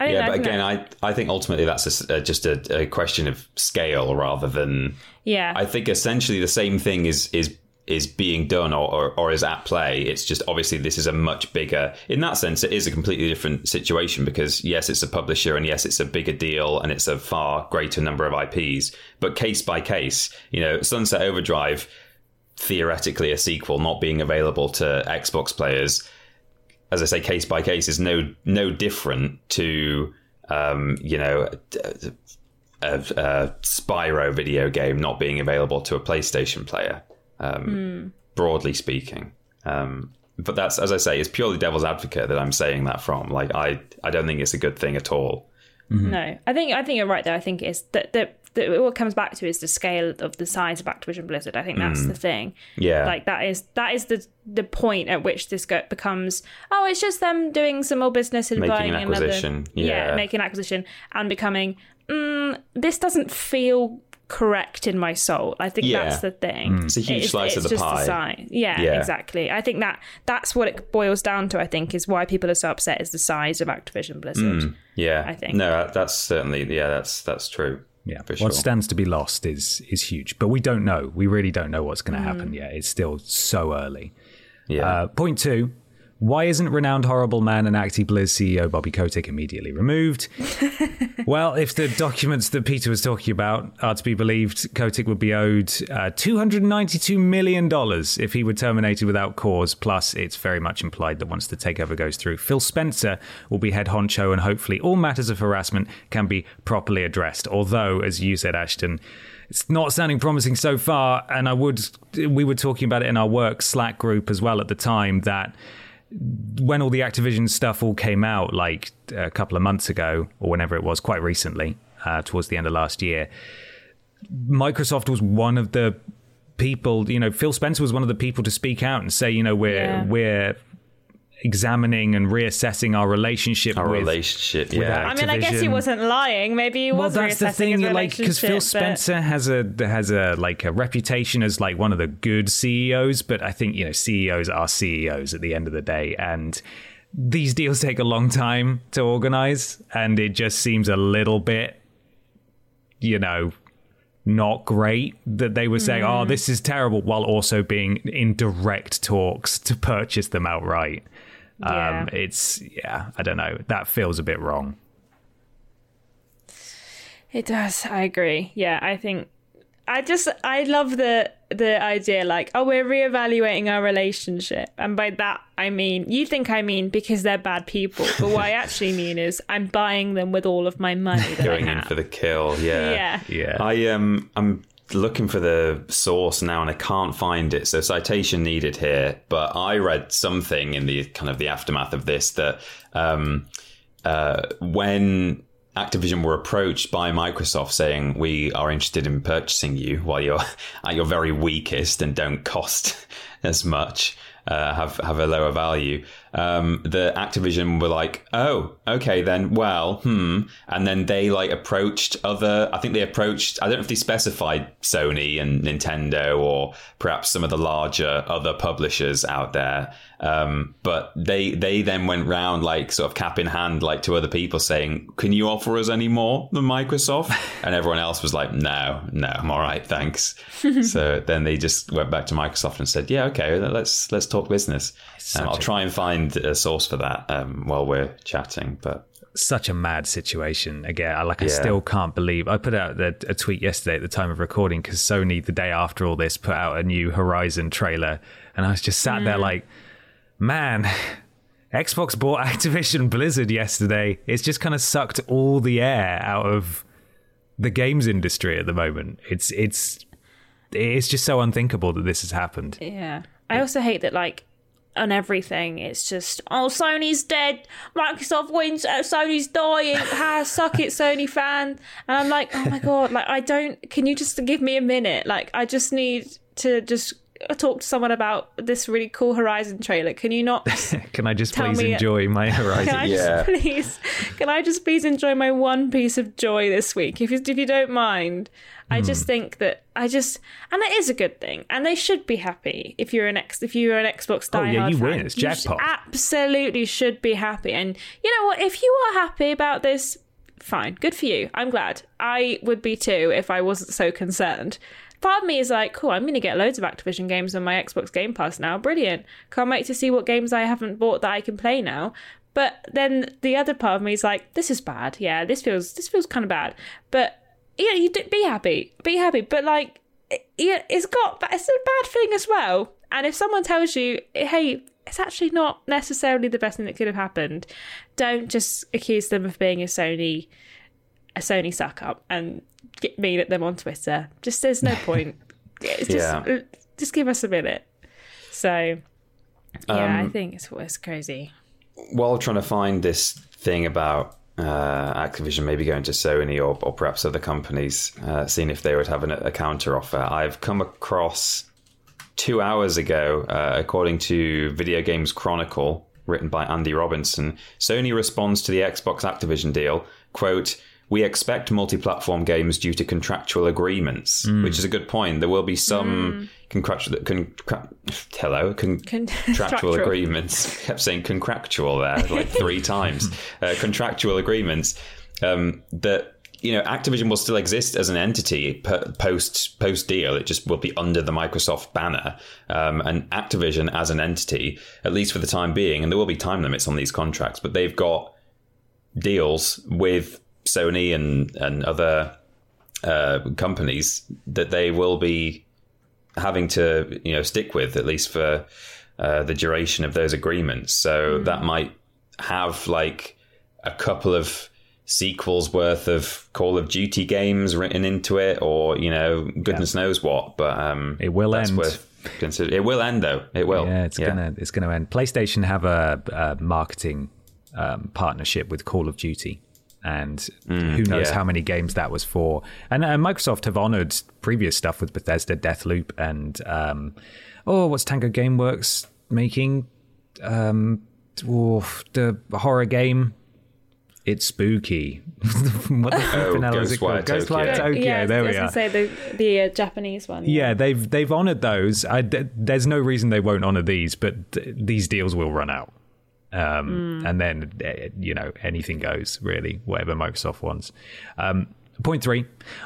yeah, but again, I I think ultimately that's a, uh, just a, a, question of scale rather than. Yeah. I think essentially the same thing is is is being done or, or, or is at play. It's just obviously this is a much bigger. In that sense, it is a completely different situation because yes, it's a publisher and yes, it's a bigger deal and it's a far greater number of IPs. But case by case, you know, Sunset Overdrive theoretically a sequel not being available to Xbox players, as I say, case by case, is no no different to um, you know a, a, a, Spyro video game not being available to a PlayStation player. Um, mm. Broadly speaking. Um, but that's as I say, it's purely devil's advocate that I'm saying that from. Like I, I don't think it's a good thing at all. Mm-hmm. No, I think I think you're right there. I think it's that that the, what comes back to is the scale of the size of Activision Blizzard. I think that's mm. the thing. Yeah, like that is that is the the point at which this go- becomes. Oh, it's just them doing some more business and making buying an acquisition. Another, yeah. yeah, making an acquisition and becoming. Mm, this doesn't feel correct in my soul. I think yeah. that's the thing. Mm. It's a huge it's, slice it's of the pie. The yeah, yeah, exactly. I think that that's what it boils down to. I think is why people are so upset is the size of Activision Blizzard. Mm. Yeah, I think no, that's certainly yeah, that's that's true. Yeah, for sure. what stands to be lost is is huge, but we don't know. We really don't know what's going to mm. happen yet. It's still so early. Yeah. Uh, point two: why isn't renowned horrible man and Acti Blizz CEO Bobby Kotick immediately removed? well, if the documents that Peter was talking about are to be believed, Kotick would be owed uh, $292 million if he were terminated without cause. Plus, it's very much implied that once the takeover goes through, Phil Spencer will be head honcho and hopefully all matters of harassment can be properly addressed. Although, as you said, Ashton, it's not sounding promising so far. And I would, we were talking about it in our work Slack group as well at the time that when all the Activision stuff all came out, like a couple of months ago or whenever it was, quite recently, uh, towards the end of last year, Microsoft was one of the people. You know, Phil Spencer was one of the people to speak out and say, you know, we're yeah. we're examining and reassessing our relationship our with relationship yeah i mean i guess he wasn't lying maybe he well, was Well, that's the thing like because phil spencer has a has a like a reputation as like one of the good ceos but i think you know ceos are ceos at the end of the day and these deals take a long time to organize and it just seems a little bit you know not great that they were saying, mm. "Oh, this is terrible," while also being in direct talks to purchase them outright. Yeah. Um, it's yeah, I don't know. That feels a bit wrong. It does. I agree. Yeah, I think I just I love the the idea like oh we're reevaluating our relationship and by that I mean you think I mean because they're bad people but what I actually mean is I'm buying them with all of my money that Going I in for the kill. Yeah. Yeah. Yeah. I um I'm looking for the source now and I can't find it. So citation needed here. But I read something in the kind of the aftermath of this that um uh when Activision were approached by Microsoft saying we are interested in purchasing you while you're at your very weakest and don't cost as much, uh, have have a lower value. Um, the Activision were like, oh, okay then, well, hmm, and then they like approached other. I think they approached. I don't know if they specified Sony and Nintendo or perhaps some of the larger other publishers out there. Um, but they they then went round like sort of cap in hand, like to other people saying, "Can you offer us any more than Microsoft?" And everyone else was like, "No, no, I'm all right, thanks." so then they just went back to Microsoft and said, "Yeah, okay, let's let's talk business." Um, I'll try and find a source for that um, while we're chatting, but such a mad situation again. I like. I Yeah. still can't believe. I put out a, a tweet yesterday at the time of recording because Sony, the day after all this, put out a new Horizon trailer, and I was just sat there like, man. Xbox bought Activision Blizzard yesterday. It's just kind of sucked all the air out of the games industry at the moment. It's it's it's just so unthinkable that this has happened. Yeah. I also hate that, like, on everything, it's just, oh, Sony's dead. Microsoft wins. Uh, Sony's dying. Ha, suck it, Sony fan. And I'm like, oh my God, like, I don't, can you just give me a minute? Like, I just need to just talk to someone about this really cool Horizon trailer. Can you not? Can I just Tell please me- enjoy my Horizon? Can I Yeah. just please? Can I just please enjoy my one piece of joy this week, if you, if you don't mind? I Hmm. just think that I just, and it is a good thing, and they should be happy if you're an ex, if you're an Xbox diehard. Oh, yeah, you fan. win. It's sh- jackpot. absolutely should be happy, and you know what? If you are happy about this, fine, good for you. I'm glad. I would be too if I wasn't so concerned. Part of me is like, cool, I'm going to get loads of Activision games on my Xbox Game Pass now. Brilliant. Can't wait to see what games I haven't bought that I can play now. But then the other part of me is like, this is bad. Yeah, this feels this feels kind of bad. But yeah, you do, be happy, be happy. But like, it, it's got it's a bad thing as well. And if someone tells you, hey, it's actually not necessarily the best thing that could have happened, don't just accuse them of being a Sony a Sony suck up and get mean at them on Twitter. Just there's no point. It's just Yeah. just give us a minute. So yeah, I Um, think it's it's crazy. while trying to find this thing about uh, Activision maybe going to Sony or, or perhaps other companies, uh, seeing if they would have an, a counter offer, I've come across two hours ago, uh, according to Video Games Chronicle, written by Andy Robinson, Sony responds to the Xbox Activision deal, quote, we expect multi-platform games due to contractual agreements, which is a good point. There will be some contractual, con, con- hello, con, contractual Contractual. agreements. kept saying contractual there like three times. Uh, contractual agreements um, that you know Activision will still exist as an entity post post deal. It just will be under the Microsoft banner, um, and Activision as an entity, at least for the time being. And there will be time limits on these contracts, but they've got deals with Sony and and other uh, companies that they will be having to you know stick with at least for uh, the duration of those agreements. So that might have like a couple of sequels worth of Call of Duty games written into it, or you know, goodness knows what. But um, It will end. Worth consider- it will end though. It will. Yeah, it's gonna it's gonna end. PlayStation have a, a marketing um, partnership with Call of Duty, and who knows yeah. how many games that was for. And uh, Microsoft have honored previous stuff with Bethesda, Deathloop, and um, oh, what's Tango GameWorks making? Um, oh, the horror game. It's spooky. what the flipping hell is it called? Ghostwire Ghostwire Tokyo. Tokyo. yeah, there I we was are. say the the uh, Japanese one. Yeah, they've they've honoured those. I, th- there's no reason they won't honour these, but th- these deals will run out, um, and then eh, you know anything goes really, whatever Microsoft wants. Um, point three,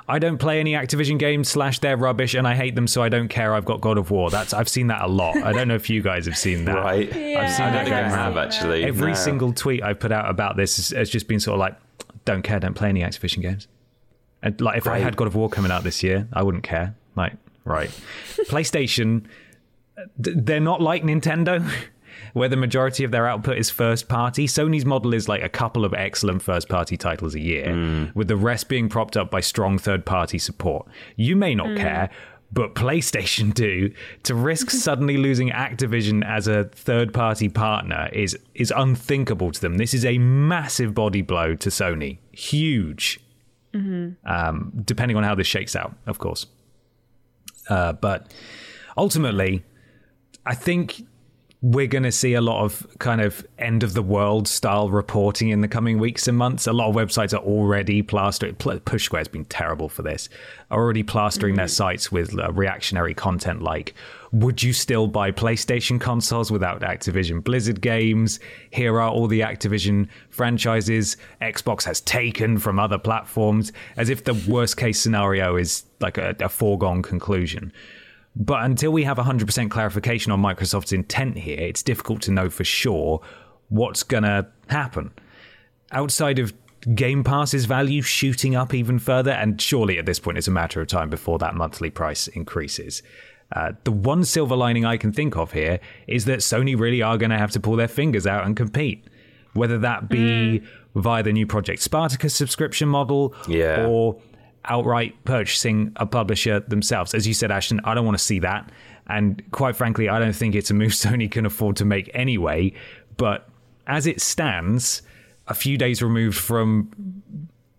I don't play any Activision games slash they're rubbish, and I hate them, so I don't care. I've got God of War. That's I've seen that a lot. I don't know if you guys have seen that. Right. Yeah, I've seen I that don't think I have actually. Every no. single tweet I've put out about this has, has just been sort of like, don't care, don't play any Activision games. And, like if I had God of War coming out this year, I wouldn't care. Like, right. PlayStation, they're not like Nintendo, where the majority of their output is first party. Sony's model is like a couple of excellent first party titles a year, with the rest being propped up by strong third party support. You may not care. But PlayStation do to risk suddenly losing Activision as a third-party partner is is unthinkable to them. This is a massive body blow to Sony, huge. Um, depending on how this shakes out, of course. Uh, but ultimately, I think we're going to see a lot of kind of end of the world style reporting in the coming weeks and months. A lot of websites are already plastering. Push Square's been terrible for this. Are already plastering their sites with uh, reactionary content like, "Would you still buy PlayStation consoles without Activision Blizzard games? Here are all the Activision franchises Xbox has taken from other platforms." As if the worst case scenario is like a, a foregone conclusion. But until we have 100% clarification on Microsoft's intent here, it's difficult to know for sure what's going to happen. Outside of Game Pass's value shooting up even further, and surely at this point it's a matter of time before that monthly price increases. Uh, the one silver lining I can think of here is that Sony really are going to have to pull their fingers out and compete, whether that be via the new Project Spartacus subscription model Yeah. or outright purchasing a publisher themselves. As you said, Ashton, I don't want to see that. And quite frankly, I don't think it's a move Sony can afford to make anyway. But as it stands, a few days removed from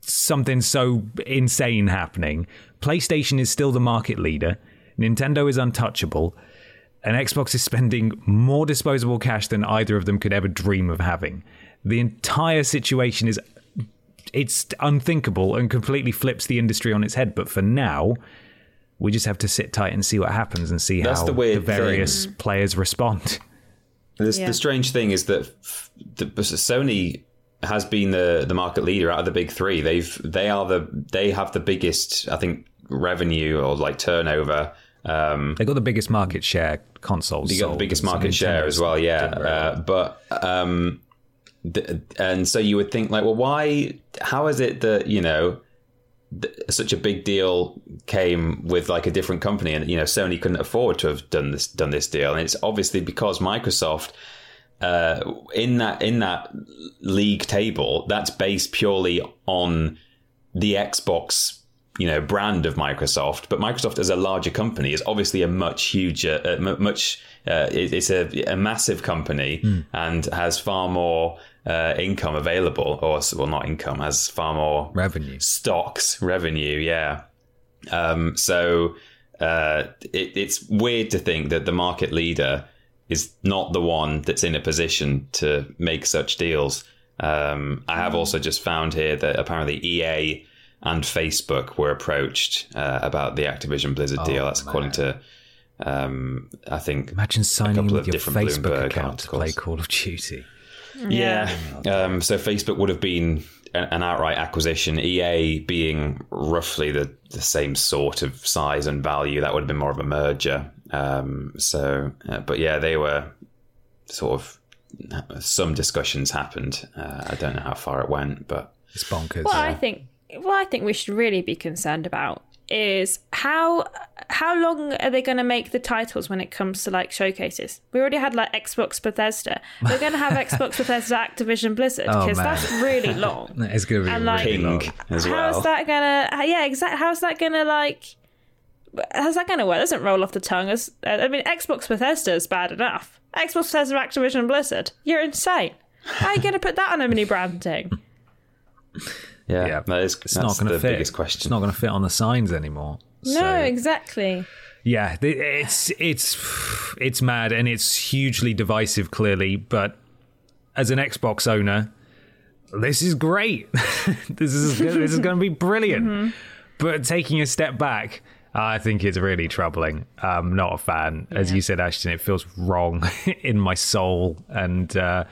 something so insane happening, PlayStation is still the market leader, Nintendo is untouchable, and Xbox is spending more disposable cash than either of them could ever dream of having. The entire situation is it's unthinkable and completely flips the industry on its head. But for now, we just have to sit tight and see what happens and see That's how the weird various players respond. This, Yeah. The strange thing is that the, Sony has been the, the market leader out of the big three. They've they are the they have the biggest I think revenue or like turnover. Um, They got the biggest market share consoles. they got the biggest market share Nintendo's as well, yeah. doing very well. Uh, but um, th- and so you would think like, well, why? How is it that you know? th- Such a big deal came with like a different company, and you know Sony couldn't afford to have done this done this deal, and it's obviously because Microsoft uh, in that in that league table that's based purely on the Xbox you know brand of Microsoft, but Microsoft as a larger company is obviously a much huger, uh, m- much uh, it- it's a, a massive company and has far more uh, income available, or well, not income, has far more Revenue. stocks revenue. Yeah, um, so uh, it, it's weird to think that the market leader is not the one that's in a position to make such deals. Um, I have also just found here that apparently EA and Facebook were approached uh, about the Activision Blizzard deal. That's according to, um, I think, Imagine signing couple with of your different Facebook Bloomberg account to play. Call of Duty. Yeah. Um, so Facebook would have been an, an outright acquisition. EA being roughly the, the same sort of size and value, that would have been more of a merger. Um, so, uh, but yeah, they were sort of some discussions happened. Uh, I don't know how far it went, but It's bonkers. What I think, what I think we should really be concerned about is how how long are they going to make the titles when it comes to like showcases? We already had like Xbox Bethesda. We're going to have Xbox Bethesda, Activision Blizzard Oh, because man. that's really long. That is going to be And, like- really long. as How's well. that gonna? Yeah, exactly. How's that gonna like? How's that gonna work? It doesn't roll off the tongue. As I mean, Xbox Bethesda is bad enough. Xbox Bethesda, Activision, Blizzard. You're insane. How are you gonna put that on a mini branding? yeah, Yeah, that is It's that's not going the to fit. biggest question. It's not going to fit on the signs anymore. No, So- exactly. Yeah, it's it's it's mad and it's hugely divisive. Clearly, but as an Xbox owner, this is great. this is this is going to be brilliant. But taking a step back, I think it's really troubling. I'm not a fan, as you said, Ashton. It feels wrong in my soul, and uh,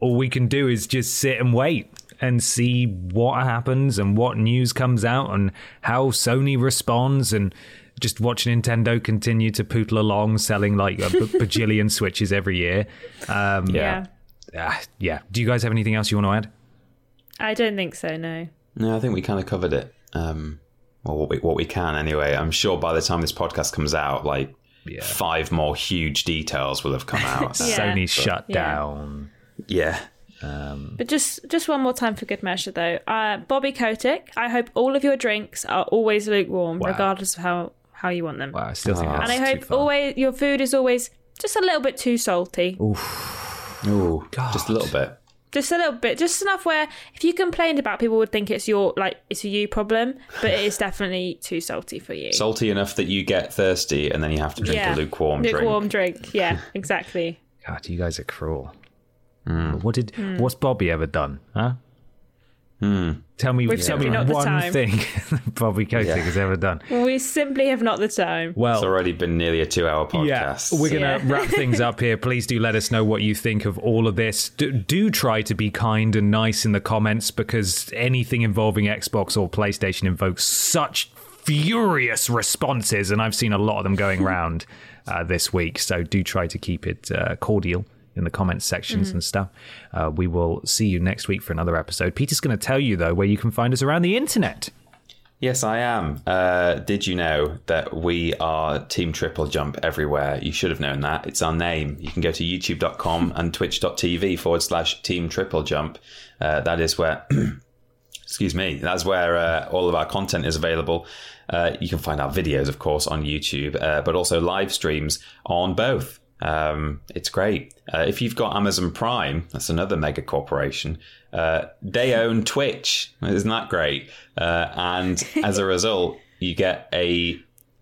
all we can do is just sit and wait and see what happens and what news comes out and how Sony responds and just watch Nintendo continue to pootle along selling like a b- bajillion switches every year. Um, yeah. ah, yeah. Do you guys have anything else you want to add? I don't think so. No. No, I think we kind of covered it. Um, well, what we, what we can anyway. I'm sure by the time this podcast comes out, like Yeah. five more huge details will have come out. Yeah. Sony shut Yeah. down. yeah. But just just one more time for good measure, though. Uh, Bobby Kotick, I hope all of your drinks are always lukewarm, Wow. regardless of how, how you want them. Wow, I still think that's and I hope always your food is always just a little bit too salty. Ooh, God. just a little bit. Just a little bit, just enough where if you complained about, people would think it's your like it's a you problem, but it is definitely too salty for you. Salty enough that you get thirsty and then you have to drink yeah, a lukewarm, lukewarm drink. Lukewarm drink. Yeah, exactly. God, you guys are cruel. Hmm. What did? Hmm. What's Bobby ever done? Huh? Tell me, We've tell simply me not the one time. thing Bobby Kotick Yeah. has ever done. We simply have not the time. Well, It's already been nearly a two-hour podcast. Yeah, podcast. we're going to Yeah. wrap things up here. Please do let us know what you think of all of this. Do, do try to be kind and nice in the comments because anything involving Xbox or PlayStation invokes such furious responses, and I've seen a lot of them going around uh, this week. So do try to keep it uh, cordial in the comments sections and stuff. Uh, we will see you next week for another episode. Peter's going to tell you though where you can find us around the internet. Yes, I am. Uh, did you know that we are Team Triple Jump everywhere? You should have known that. It's our name. You can go to youtube.com and twitch.tv forward slash Team Triple Jump. Uh, that is where, excuse me, that's where uh, all of our content is available. Uh, you can find our videos, of course, on YouTube, uh, but also live streams on both. Um, it's great. Uh, if you've got Amazon Prime, that's another mega corporation. Uh, they own Twitch. Isn't that great? Uh, and as a result, you get a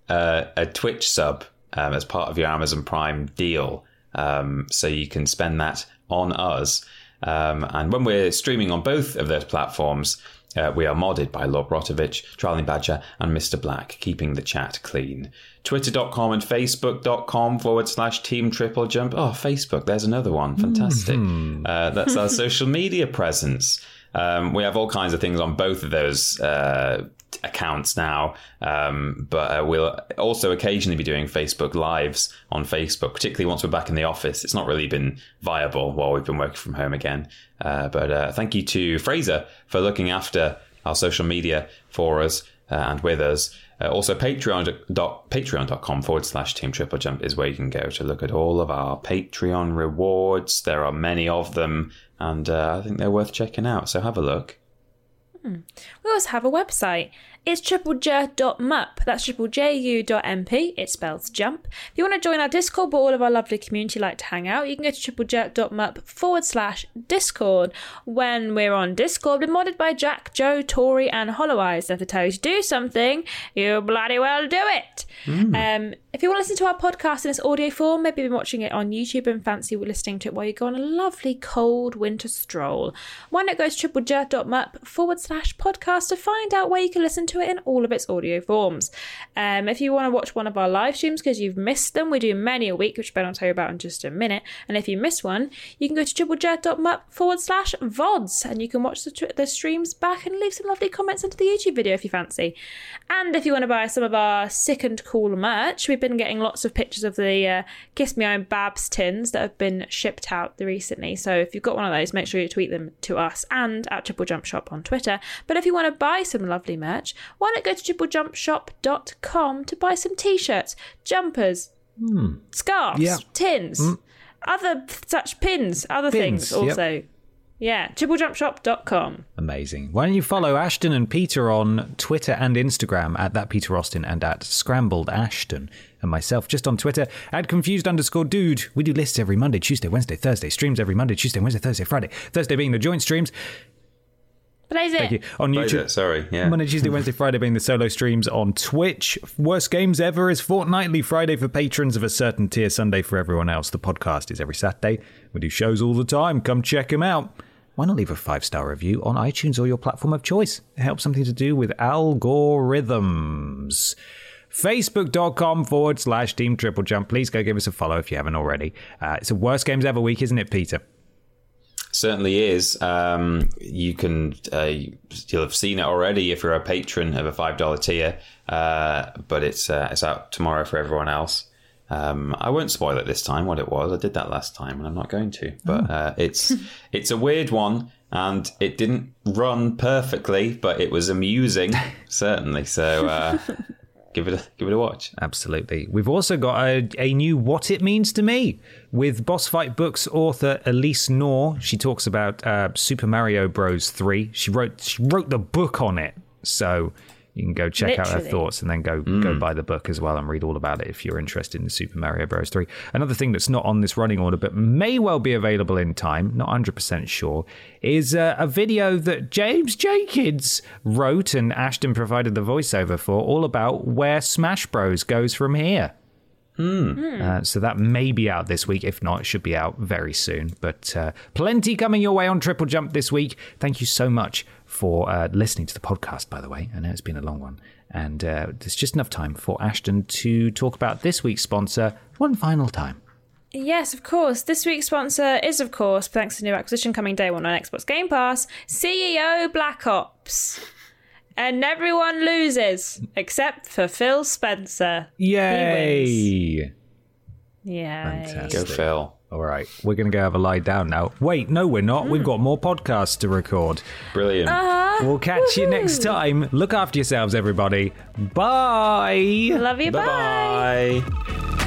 uh, a Twitch sub um, as part of your Amazon Prime deal. Um, so you can spend that on us. Um, and when we're streaming on both of those platforms, uh, we are modded by Lord Brotovich, Trolling Badger, and Mr. Black, keeping the chat clean. Twitter.com and Facebook.com forward slash Team Triple Jump. Oh, Facebook, there's another one. Fantastic. Uh, that's our social media presence. Um, we have all kinds of things on both of those uh, accounts now, um, but uh, we'll also occasionally be doing Facebook Lives on Facebook, particularly once we're back in the office. It's not really been viable while we've been working from home again. Uh, but uh, thank you to Fraser for looking after our social media for us uh, and with us. Uh, also, Patreon dot, patreon.com forward slash Team Triple Jump is where you can go to look at all of our Patreon rewards. There are many of them, and uh, I think they're worth checking out. So have a look. Hmm. We also have a website. It's triplej.mup. That's triplej.u.mp. It spells jump. If you want to join our Discord, but all of our lovely community like to hang out, you can go to triplej.mup forward slash Discord. When we're on Discord, we're modded by Jack, Joe, Tori, and Hollow Eyes. And if they tell you to do something, you bloody well do it. Um, if you want to listen to our podcast in its audio form, maybe you've been watching it on YouTube and fancy listening to it while you go on a lovely cold winter stroll, why not go to triplej.mup forward slash podcast to find out where you can listen to it in all of its audio forms. Um, if you want to watch one of our live streams because you've missed them, we do many a week, which Ben will tell you about in just a minute. And if you miss one, you can go to triplej.mup forward slash VODs and you can watch the, tr- the streams back and leave some lovely comments under the YouTube video if you fancy. And if you want to buy some of our sick and cool merch, we've been getting lots of pictures of the uh, Kiss Me Own Babs tins that have been shipped out recently. So if you've got one of those, make sure you tweet them to us and at Triple Jump Shop on Twitter. But if you want to buy some lovely merch, why not go to triplejumpshop.com to buy some t shirts, jumpers, hmm. scarves, Yeah. tins, hmm. other such pins, other Pins, things yep. also. Yeah, triplejumpshop.com. Amazing. Why don't you follow Ashton and Peter on Twitter and Instagram at that Peter Austin and at Scrambled Ashton, and myself just on Twitter at confused underscore dude. We do lists every Monday, Tuesday, Wednesday, Thursday. Streams every Monday, Tuesday, Wednesday, Thursday, Friday. Thursday being the joint streams. Blaze it. Thank you on Praise YouTube. it, Sorry, yeah. Monday, Tuesday, Wednesday, Friday being the solo streams on Twitch. Worst games ever is fortnightly. Friday for patrons of a certain tier. Sunday for everyone else. The podcast is every Saturday. We do shows all the time. Come check them out. Why not leave a five star review on iTunes or your platform of choice? It helps something to do with algorithms. Facebook.com forward slash Team Triple Jump. Please go give us a follow if you haven't already. Uh, it's a worst games ever week, isn't it, Peter? Certainly is. Um, you can uh, you'll have seen it already if you're a patron of a five dollar tier, uh, but it's uh, it's out tomorrow for everyone else. Um, I won't spoil it this time what it was. I did that last time, and I'm not going to. But uh, it's it's a weird one, and it didn't run perfectly, but it was amusing certainly. So uh, give it a, give it a watch. Absolutely. We've also got a, a new What It Means to Me with Boss Fight Books author Alyse Knorr. She talks about uh, Super Mario Bros. 3. She wrote she wrote the book on it. So you can go check out her thoughts and then go go buy the book as well and read all about it if you're interested in Super Mario Bros. 3. Another thing that's not on this running order but may well be available in time, not 100% sure, is uh, a video that James Jenkins wrote and Ashton provided the voiceover for all about where Smash Bros goes from here. Uh, so that may be out this week. If not, it should be out very soon. But uh, plenty coming your way on Triple Jump this week. Thank you so much for uh, listening to the podcast, by the way. I know it's been a long one. And uh, there's just enough time for Ashton to talk about this week's sponsor one final time. Yes, of course. This week's sponsor is, of course, thanks to new acquisition coming day one on Xbox Game Pass, CEO Black Ops. And everyone loses except for Phil Spencer. Yay! Yeah. Go Phil. All right, we're going to go have a lie down now. Wait, no, we're not. We've got more podcasts to record. Brilliant. Uh-huh. We'll catch you next time. Look after yourselves, everybody. Bye. Love you. bye bye. bye.